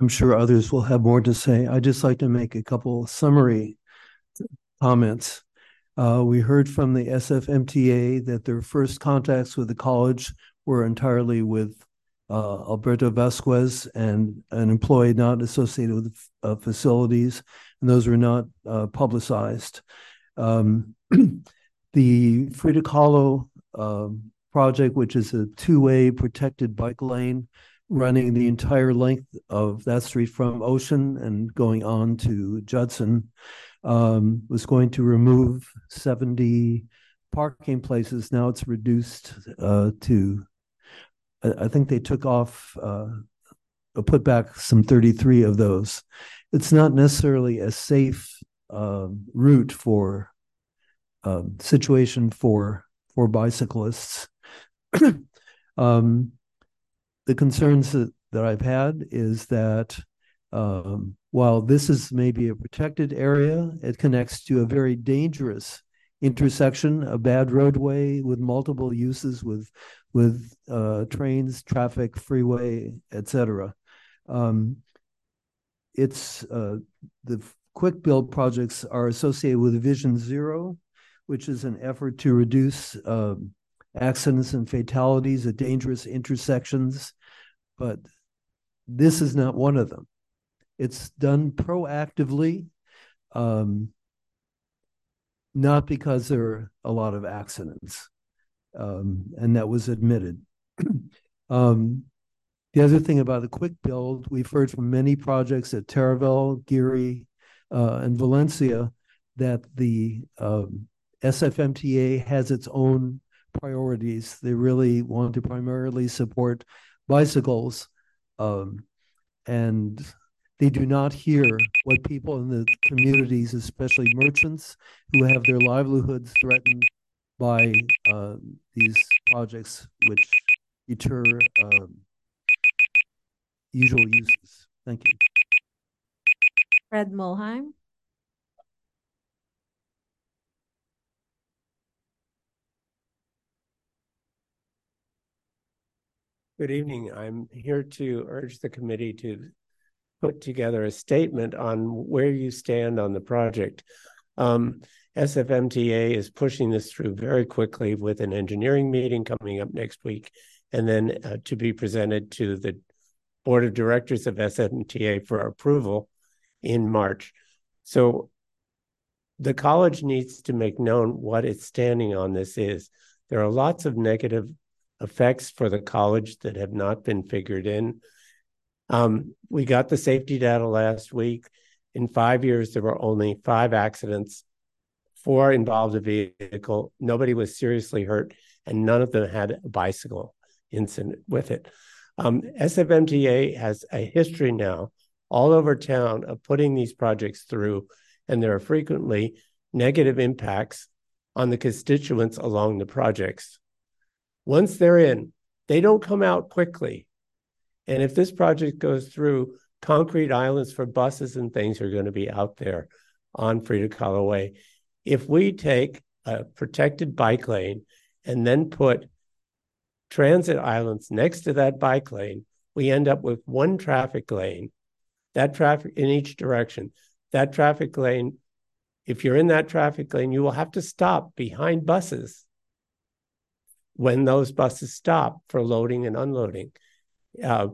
I'm sure others will have more to say. I'd just like to make a couple summary comments. Uh, we heard from the SFMTA that their first contacts with the college were entirely with uh, Alberto Vasquez and an employee not associated with uh, facilities, and those were not uh, publicized. Um, [CLEARS THROAT] the Frida Kahlo um, project, which is a two-way protected bike lane, running the entire length of that street from Ocean and going on to Judson, um, was going to remove 70 parking places. Now it's reduced uh, to, I, think they took off, uh, put back some 33 of those. It's not necessarily a safe uh, route for um, situation for for bicyclists. [CLEARS THROAT] um, the concerns that, that I've had is that um, while this is maybe a protected area, it connects to a very dangerous intersection, a bad roadway with multiple uses with with uh, trains, traffic, freeway, etc. Um, it's uh, the quick build projects are associated with Vision Zero, which is an effort to reduce uh, accidents and fatalities at dangerous intersections. But this is not one of them. It's done proactively, um, not because there are a lot of accidents, um, and that was admitted. [CLEARS THROAT] um, the other thing about the quick build, we've heard from many projects at Taraval, Geary, uh, and Valencia that the um, SFMTA has its own priorities. They really want to primarily support bicycles, um, and they do not hear what people in the communities, especially merchants who have their livelihoods threatened by uh, these projects, which deter um, usual uses. Thank you. Fred Mulheim. Good evening. I'm here to urge the committee to put together a statement on where you stand on the project. Um, SFMTA is pushing this through very quickly with an engineering meeting coming up next week, and then uh, to be presented to the board of directors of SFMTA for approval in March. So the college needs to make known what its standing on this is. There are lots of negative effects for the college that have not been figured in. Um, we got the safety data last week. In five years, there were only five accidents, four involved a vehicle. Nobody was seriously hurt, and none of them had a bicycle incident with it. Um, SFMTA has a history now all over town of putting these projects through, and there are frequently negative impacts on the constituents along the projects. Once they're in, they don't come out quickly. And if this project goes through, concrete islands for buses and things are going to be out there on Frida Kahlo Way. If we take a protected bike lane and then put transit islands next to that bike lane, we end up with one traffic lane, that traffic in each direction. That traffic lane, if you're in that traffic lane, you will have to stop behind buses when those buses stop for loading and unloading. Uh,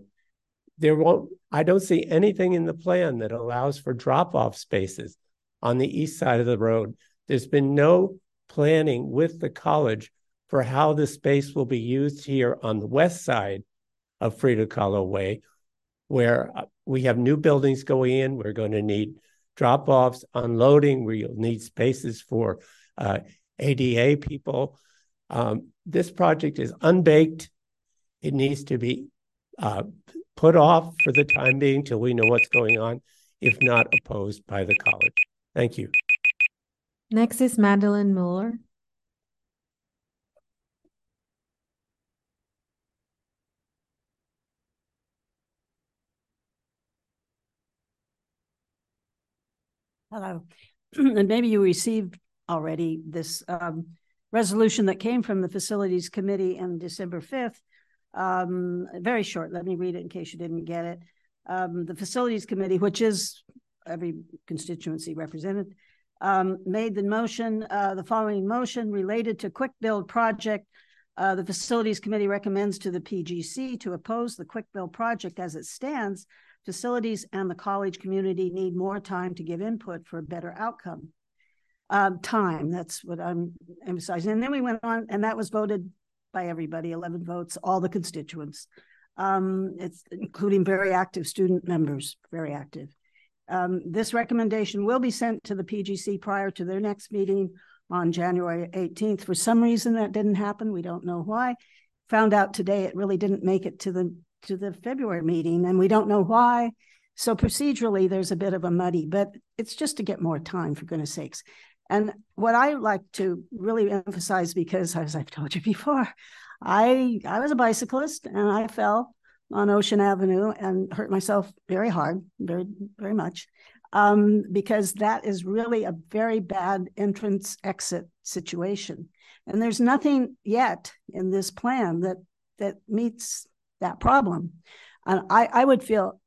there won't, I don't see anything in the plan that allows for drop off spaces on the east side of the road. There's been no planning with the college for how the space will be used here on the west side of Frida Kahlo Way, where uh, we have new buildings going in. We're going to need drop offs, unloading. We'll need spaces for uh, ADA people. Um, this project is unbaked. It needs to be uh, put off for the time being till we know what's going on, if not opposed by the college. Thank you. Next is Madeline Mueller. Hello. [CLEARS THROAT] and maybe you received already this um, resolution that came from the Facilities Committee on December 5th. Um, very short. Let me read it in case you didn't get it. Um, the Facilities Committee, which is every constituency represented, um, made the motion, uh, the following motion related to quick build project. Uh, the Facilities Committee recommends to the PGC to oppose the quick build project as it stands. Facilities and the college community need more time to give input for a better outcome um, time. That's what I'm emphasizing. And then we went on, and that was voted by everybody 11 votes, all the constituents. Um, it's including very active student members, very active. Um, this recommendation will be sent to the PGC prior to their next meeting on January 18th. For some reason, that didn't happen. We don't know why. Found out today it really didn't make it to the to the February meeting, and we don't know why. So procedurally, there's a bit of a muddy, but it's just to get more time, for goodness sakes. And what I like to really emphasize, because as I've told you before, I I was a bicyclist and I fell on Ocean Avenue and hurt myself very hard, very, very much, um, because that is really a very bad entrance exit situation. And there's nothing yet in this plan that that meets that problem. And I, I would feel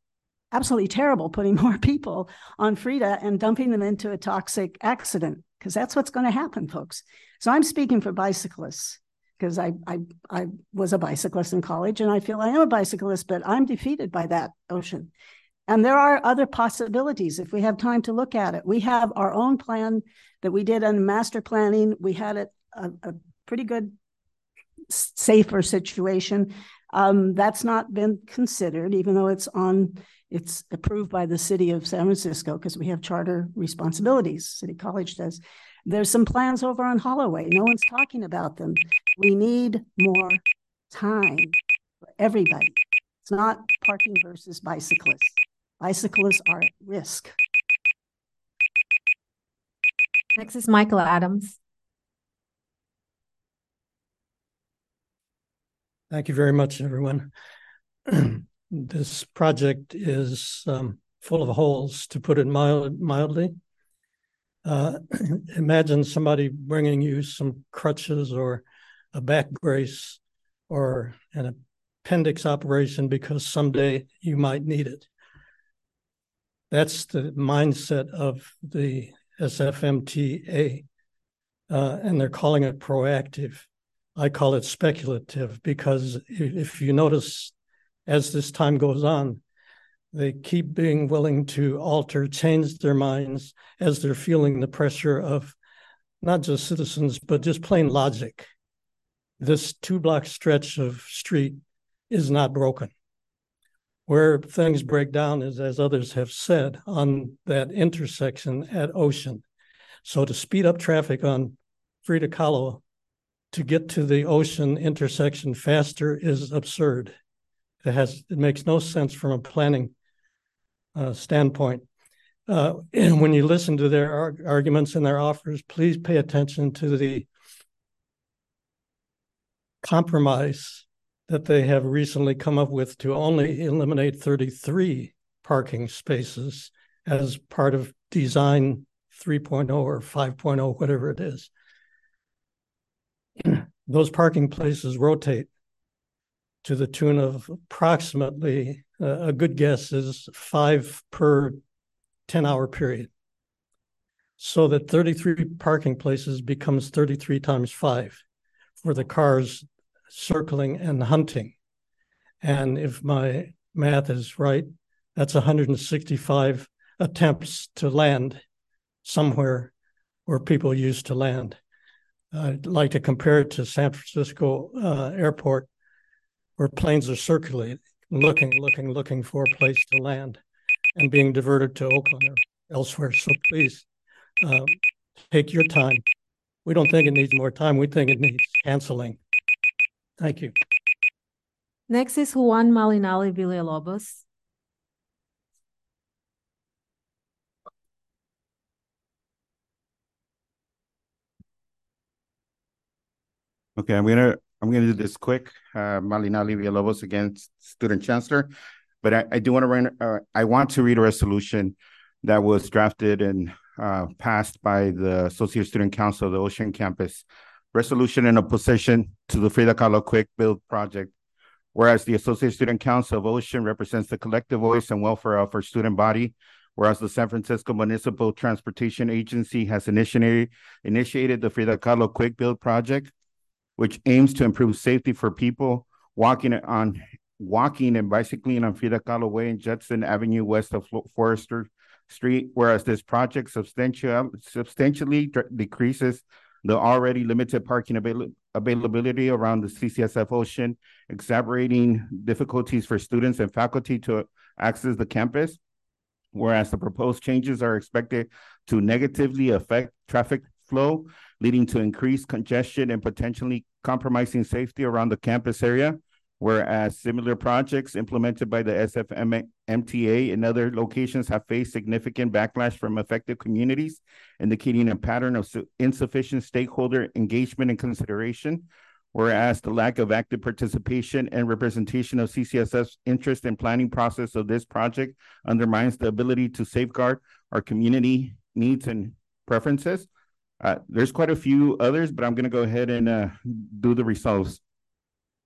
absolutely terrible putting [LAUGHS] more people on Frida and dumping them into a toxic accident because that's what's going to happen, folks. So I'm speaking for bicyclists because I, I I was a bicyclist in college and I feel I am a bicyclist, but I'm defeated by that ocean. And there are other possibilities if we have time to look at it. We have our own plan that we did on master planning. We had it a, a pretty good, safer situation. Um, that's not been considered, even though it's on, it's approved by the city of San Francisco because we have charter responsibilities. City College does. There's some plans over on Holloway. No one's talking about them. We need more time for everybody. It's not parking versus bicyclists. Bicyclists are at risk. Next is Michael Adams. Thank you very much, everyone. [CLEARS THROAT] this project is um, full of holes, to put it mild, mildly. Uh, [CLEARS THROAT] imagine somebody bringing you some crutches or a back brace or an appendix operation because someday you might need it. That's the mindset of the SFMTA, uh, and they're calling it proactive. I call it speculative because if you notice, as this time goes on, they keep being willing to alter, change their minds as they're feeling the pressure of not just citizens, but just plain logic. This two block stretch of street is not broken. Where things break down is, as others have said, on that intersection at Ocean. So to speed up traffic on Frida Kahlo to get to the Ocean intersection faster is absurd. It has it makes no sense from a planning uh, standpoint. Uh, and when you listen to their arg- arguments and their offers, please pay attention to the compromise that they have recently come up with to only eliminate 33 parking spaces as part of design 3.0 or 5.0, whatever it is. [CLEARS THROAT] Those parking places rotate to the tune of approximately uh, a good guess is five per 10 hour period. So that 33 parking places becomes 33 times five for the cars circling and hunting. And if my math is right, that's 165 attempts to land somewhere where people used to land. I'd like to compare it to San Francisco uh, airport where planes are circulating, looking, looking, looking for a place to land and being diverted to Oakland or elsewhere. So please um, take your time. We don't think it needs more time. We think it needs canceling. Thank you. Next is Juan Malinali Villalobos. Okay, I'm gonna I'm gonna do this quick. Uh, Malinali Villalobos against student chancellor, but I, I do want to run. Uh, I want to read a resolution that was drafted and uh, passed by the Associate Student Council of the Ocean Campus. Resolution in opposition to the Frida Kahlo Quick Build project. Whereas the Associate Student Council of Ocean represents the collective voice and welfare of our student body, whereas the San Francisco Municipal Transportation Agency has initiated initiated the Frida Kahlo Quick Build project which aims to improve safety for people walking on walking and bicycling on Frida Kahlo Way and Judson Avenue west of Foerster Street, whereas this project substantial, substantially decreases the already limited parking avail- availability around the CCSF Ocean, exacerbating difficulties for students and faculty to access the campus. Whereas the proposed changes are expected to negatively affect traffic flow leading to increased congestion and potentially compromising safety around the campus area. Whereas similar projects implemented by the SFMTA in other locations have faced significant backlash from affected communities, indicating a pattern of insufficient stakeholder engagement and consideration. Whereas the lack of active participation and representation of CCSF's interest in planning process of this project undermines the ability to safeguard our community needs and preferences. Uh, there's quite a few others, but I'm going to go ahead and uh, do the results.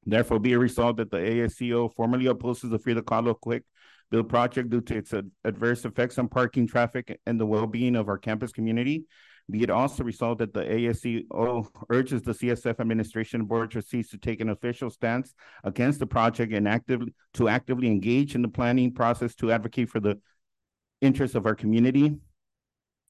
Therefore, be a result that the ASCO formally opposes the Frida Kahlo Quick Build project due to its adverse effects on parking, traffic, and the well-being of our campus community. Be it also resolved that the ASCO urges the CSF administration board trustees to take an official stance against the project and actively to actively engage in the planning process to advocate for the interests of our community.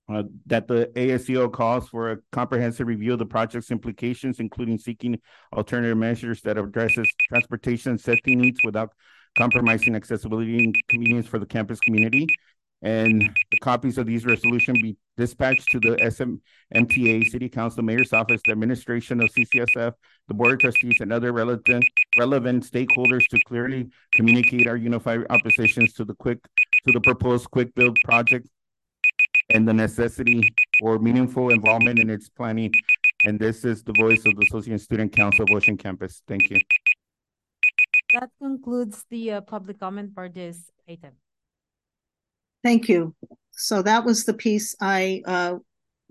Uh, that the ASCO calls for a comprehensive review of the project's implications, including seeking alternative measures that addresses transportation and safety needs without compromising accessibility and convenience for the campus community. And the copies of these resolutions be dispatched to the SFMTA, City Council, Mayor's Office, the administration of CCSF, the Board of Trustees, and other relevant relevant stakeholders to clearly communicate our unified oppositions to the quick to the proposed quick build project and the necessity for meaningful involvement in its planning. And this is the voice of the Associate Student Council of Ocean Campus. Thank you. That concludes the uh, public comment for this item. Thank you. So that was the piece I uh,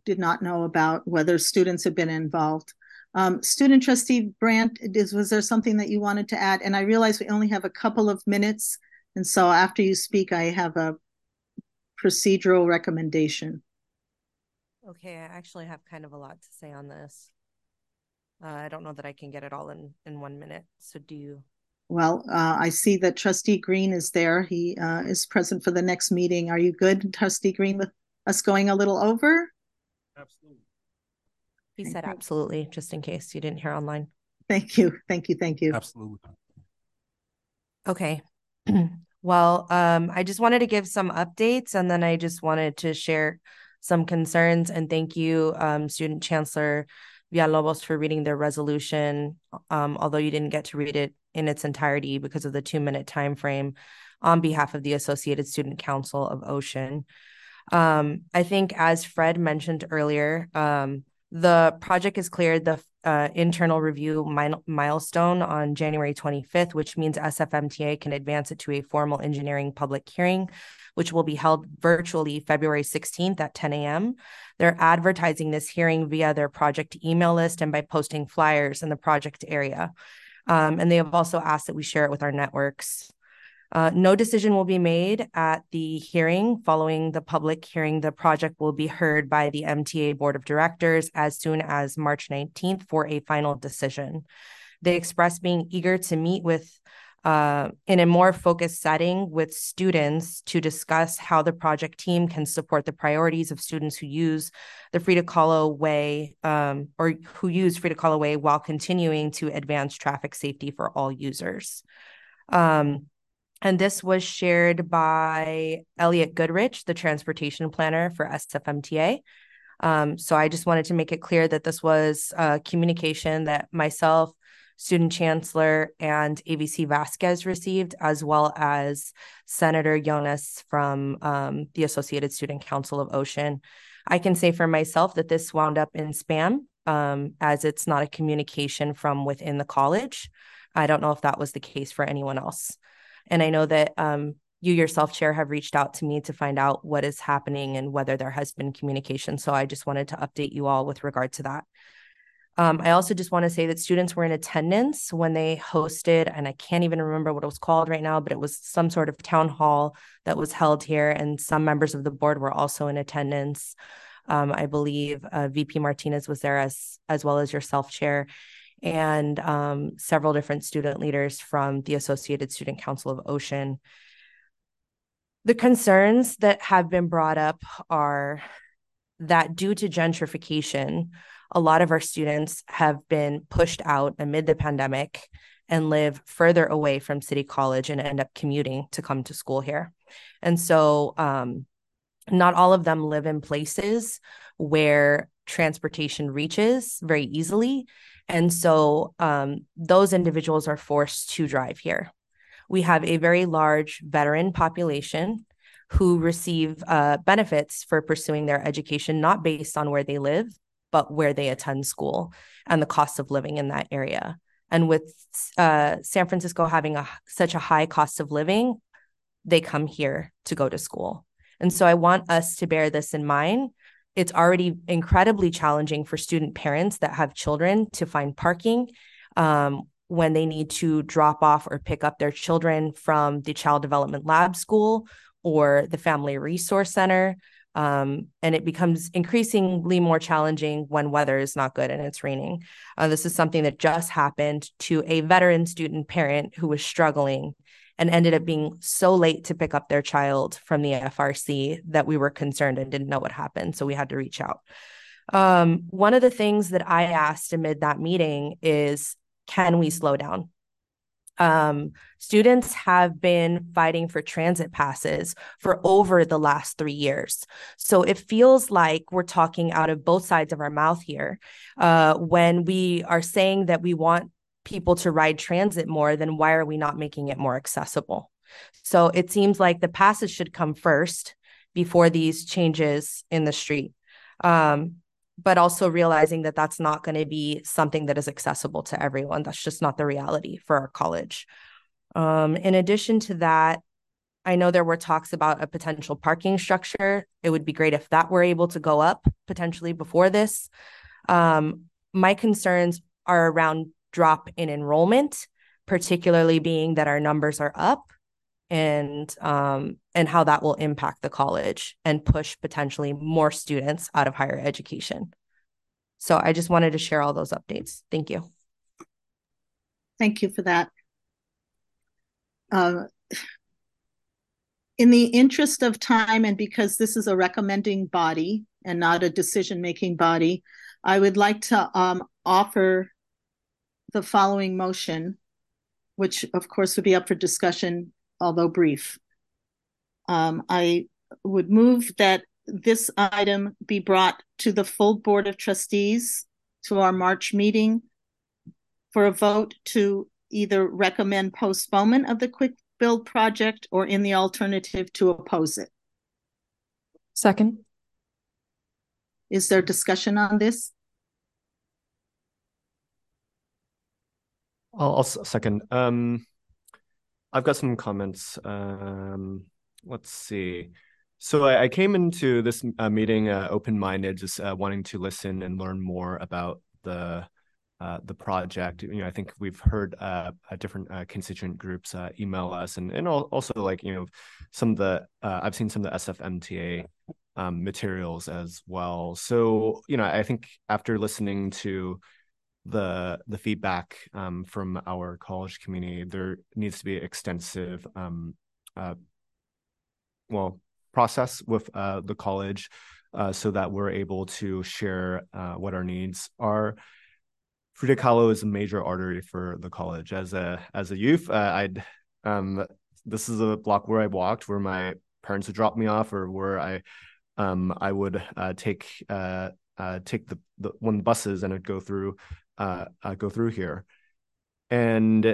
did not know about whether students have been involved. Um, student trustee Brandt, is, was there something that you wanted to add? And I realize we only have a couple of minutes. And so after you speak, I have a procedural recommendation. Okay, I actually have kind of a lot to say on this. Uh, I don't know that I can get it all in in one minute. So do you? Well, uh, I see that Trustee Green is there. He uh, is present for the next meeting. Are you good, Trustee Green, with us going a little over? Absolutely. He said absolutely, just in case you didn't hear online. Thank you. Thank you. Thank you. Absolutely. Okay. [CLEARS THROAT] well, um, I just wanted to give some updates and then I just wanted to share some concerns and thank you, um, Student Chancellor Villalobos for reading the resolution, um, although you didn't get to read it in its entirety because of the two minute time frame on behalf of the Associated Student Council of Ocean. Um, I think, as Fred mentioned earlier, um, the project is cleared the uh, internal review mi- milestone on January 25th, which means SFMTA can advance it to a formal engineering public hearing, which will be held virtually February 16th at 10 a.m. They're advertising this hearing via their project email list and by posting flyers in the project area. Um, and they have also asked that we share it with our networks. Uh, no decision will be made at the hearing. Following the public hearing, the project will be heard by the MTA Board of Directors as soon as March 19th for a final decision. They express being eager to meet with uh, in a more focused setting with students to discuss how the project team can support the priorities of students who use the Frida Kahlo Way um, or who use Frida Kahlo Way while continuing to advance traffic safety for all users. Um, and this was shared by Elliot Goodrich, the transportation planner for SFMTA. Um, so I just wanted to make it clear that this was a communication that myself, student chancellor, and AVC Vasquez received, as well as Senator Jonas from um, the Associated Student Council of Ocean. I can say for myself that this wound up in spam um, as it's not a communication from within the college. I don't know if that was the case for anyone else. And I know that um, you yourself, Chair, have reached out to me to find out what is happening and whether there has been communication. So I just wanted to update you all with regard to that. Um, I also just want to say that students were in attendance when they hosted, and I can't even remember what it was called right now, but it was some sort of town hall that was held here, and some members of the board were also in attendance. Um, I believe uh, VP Martinez was there as as well as yourself, Chair, and um, several different student leaders from the Associated Student Council of Ocean. The concerns that have been brought up are that due to gentrification, a lot of our students have been pushed out amid the pandemic and live further away from City College and end up commuting to come to school here. And so, um, not all of them live in places where transportation reaches very easily. And so um, those individuals are forced to drive here. We have a very large veteran population who receive uh, benefits for pursuing their education, not based on where they live, but where they attend school and the cost of living in that area. And with uh, San Francisco having a such a high cost of living, they come here to go to school. And so I want us to bear this in mind. It's already incredibly challenging for student parents that have children to find parking um, when they need to drop off or pick up their children from the Child Development Lab School or the Family Resource Center. Um, and it becomes increasingly more challenging when weather is not good and it's raining. Uh, this is something that just happened to a veteran student parent who was struggling and ended up being so late to pick up their child from the FRC that we were concerned and didn't know what happened. So we had to reach out. Um, one of the things that I asked amid that meeting is can we slow down? Um, students have been fighting for transit passes for over the last three years. So it feels like we're talking out of both sides of our mouth here uh, when we are saying that we want people to ride transit more, then why are we not making it more accessible? So it seems like the passes should come first before these changes in the street. Um, but also realizing that that's not going to be something that is accessible to everyone. That's just not the reality for our college. Um, in addition to that, I know there were talks about a potential parking structure. It would be great if that were able to go up potentially before this. Um, my concerns are around drop in enrollment, particularly being that our numbers are up and um, and how that will impact the college and push potentially more students out of higher education. So I just wanted to share all those updates. Thank you. Thank you for that. Uh, in the interest of time, and because this is a recommending body and not a decision-making body, I would like to um, offer the following motion, which of course would be up for discussion although brief. Um, I would move that this item be brought to the full Board of Trustees to our March meeting for a vote to either recommend postponement of the quick build project or in the alternative to oppose it. Second. Is there discussion on this? I'll, I'll second. Um, I've got some comments. Um, let's see. So I, I came into this uh, meeting uh, open-minded, just uh, wanting to listen and learn more about the uh, the project. You know, I think we've heard uh, different uh, constituent groups email us, and and also like you know, some of the I've seen some of the SFMTA um, materials as well. So you know, I think after listening to the the feedback um, from our college community, there needs to be extensive, um, uh, well, process with uh, the college uh, so that we're able to share uh, what our needs are. Frida is a major artery for the college. As a as a youth, uh, I'd um, this is a block where I walked, where my parents would drop me off, or where I um, I would uh, take the, the one of the buses and I'd go through uh, uh, go through here. And,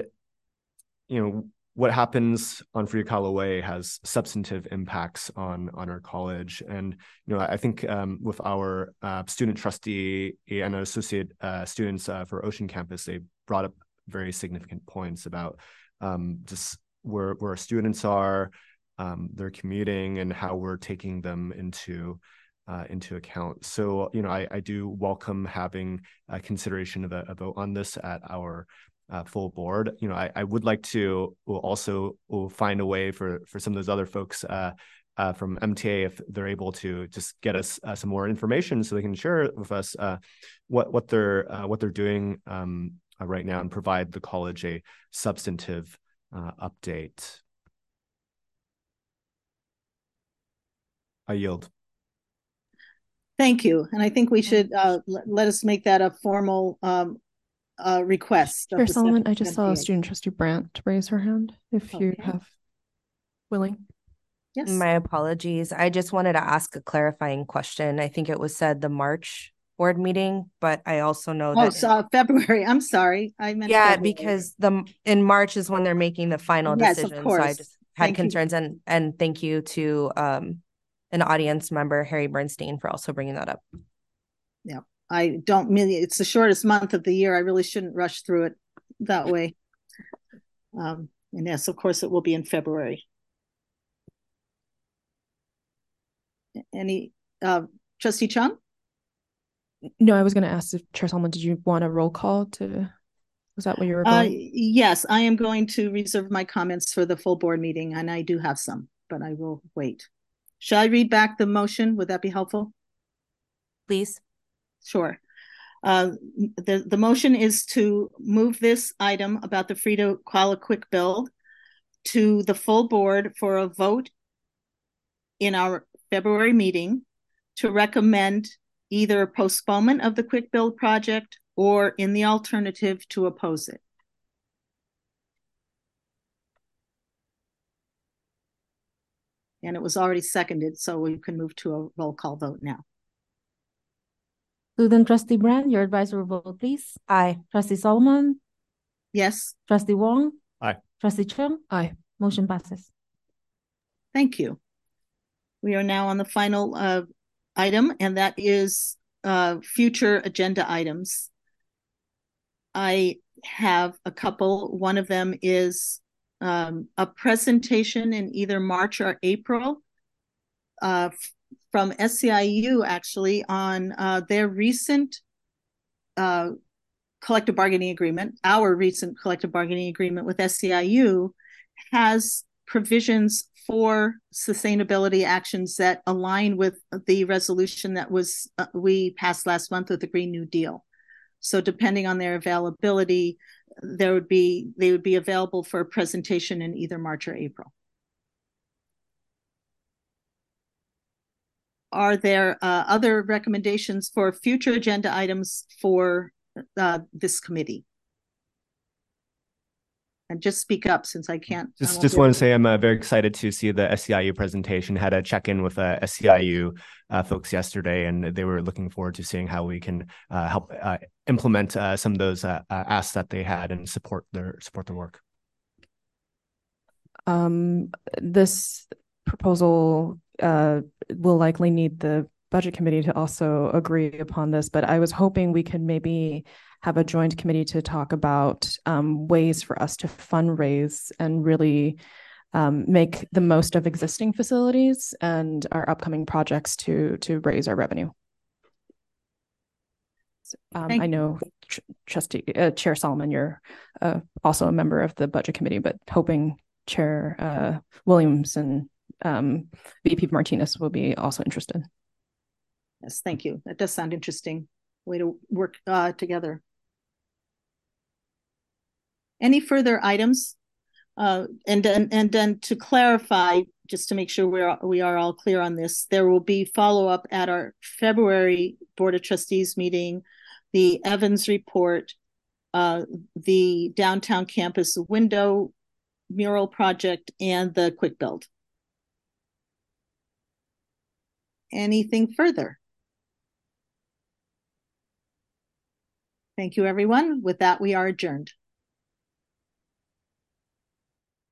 you know, what happens on Kahlo Way has substantive impacts on on our college. And, you know, I think um, with our uh, student trustee and associate uh, students uh, for Ocean Campus, they brought up very significant points about um, just where, where our students are, um, their commuting, and how we're taking them into uh, into account. So, you know, I, I do welcome having a consideration of a, a vote on this at our uh, full board. You know, I, I would like to will also will find a way for for some of those other folks uh, uh, from MTA if they're able to just get us uh, some more information so they can share with us what what they're what they're doing um, right now and provide the college a substantive update. I yield. Thank you. And I think we should uh, let, let us make that a formal um, uh, request. Chair Solomon, I just saw student trustee Brandt raise her hand if okay. you have willing. Yes. My apologies. I just wanted to ask a clarifying question. I think it was said the March board meeting, but I also know oh, that so uh, February. I'm sorry. I meant Yeah, February. because the in March is when they're making the final yes, decision. Of course. So I just had thank concerns you. and and thank you to um an audience member, Harry Bernstein, for also bringing that up. Yeah. I don't mean it's the shortest month of the year. I really shouldn't rush through it that way. Um, and yes, of course, it will be in February. Any uh, Trustee Chung? No, I was going to ask if Chair Solomon, did you want a roll call to? Was that what you were Uh, yes, I am going to reserve my comments for the full board meeting, and I do have some, but I will wait. Shall I read back the motion? Would that be helpful? Please. Sure. Uh, the, the motion is to move this item about the Frida Kahlo Quick Build to the full board for a vote in our February meeting to recommend either postponement of the quick build project or in the alternative to oppose it. And it was already seconded, so we can move to a roll call vote now. Student trustee Brand, your advisory vote, please. Aye. Trustee Solomon, Yes, trustee Wong. Aye. Trustee Chung, Aye. motion passes. thank you. We are now on the final uh, item, and that is uh, future agenda items. I have a couple. One of them is um, a presentation in either March or April uh, from SEIU actually on uh, their recent uh, collective bargaining agreement. Our recent collective bargaining agreement with SEIU has provisions for sustainability actions that align with the resolution that was uh, we passed last month with the Green New Deal. So depending on their availability, there would be they would be available for a presentation in either March or April. Are there uh, other recommendations for future agenda items for uh, this committee? And just speak up since I can't. Just won't just want able to say I'm uh, very excited to see the SEIU presentation. Had a check in with uh, SEIU uh, folks yesterday, and they were looking forward to seeing how we can uh, help uh, implement uh, some of those uh, uh, asks that they had and support their support their work. Um, this proposal uh will likely need the budget committee to also agree upon this, but I was hoping we could maybe have a joint committee to talk about um ways for us to fundraise and really um make the most of existing facilities and our upcoming projects to to raise our revenue. Um, I know Tr- trustee, uh, Chair Solomon, you're uh also a member of the budget committee, but hoping Chair uh Williams and um VP Martinez will be also interested. Yes, thank you. That does sound interesting. Way to work uh, together. Any further items? Uh, and then, and then to clarify, just to make sure we're, we are all clear on this, there will be follow-up at our February Board of Trustees meeting, the Evans report, uh, the downtown campus window mural project, and the quick build. Anything further? Thank you, everyone. With that, we are adjourned.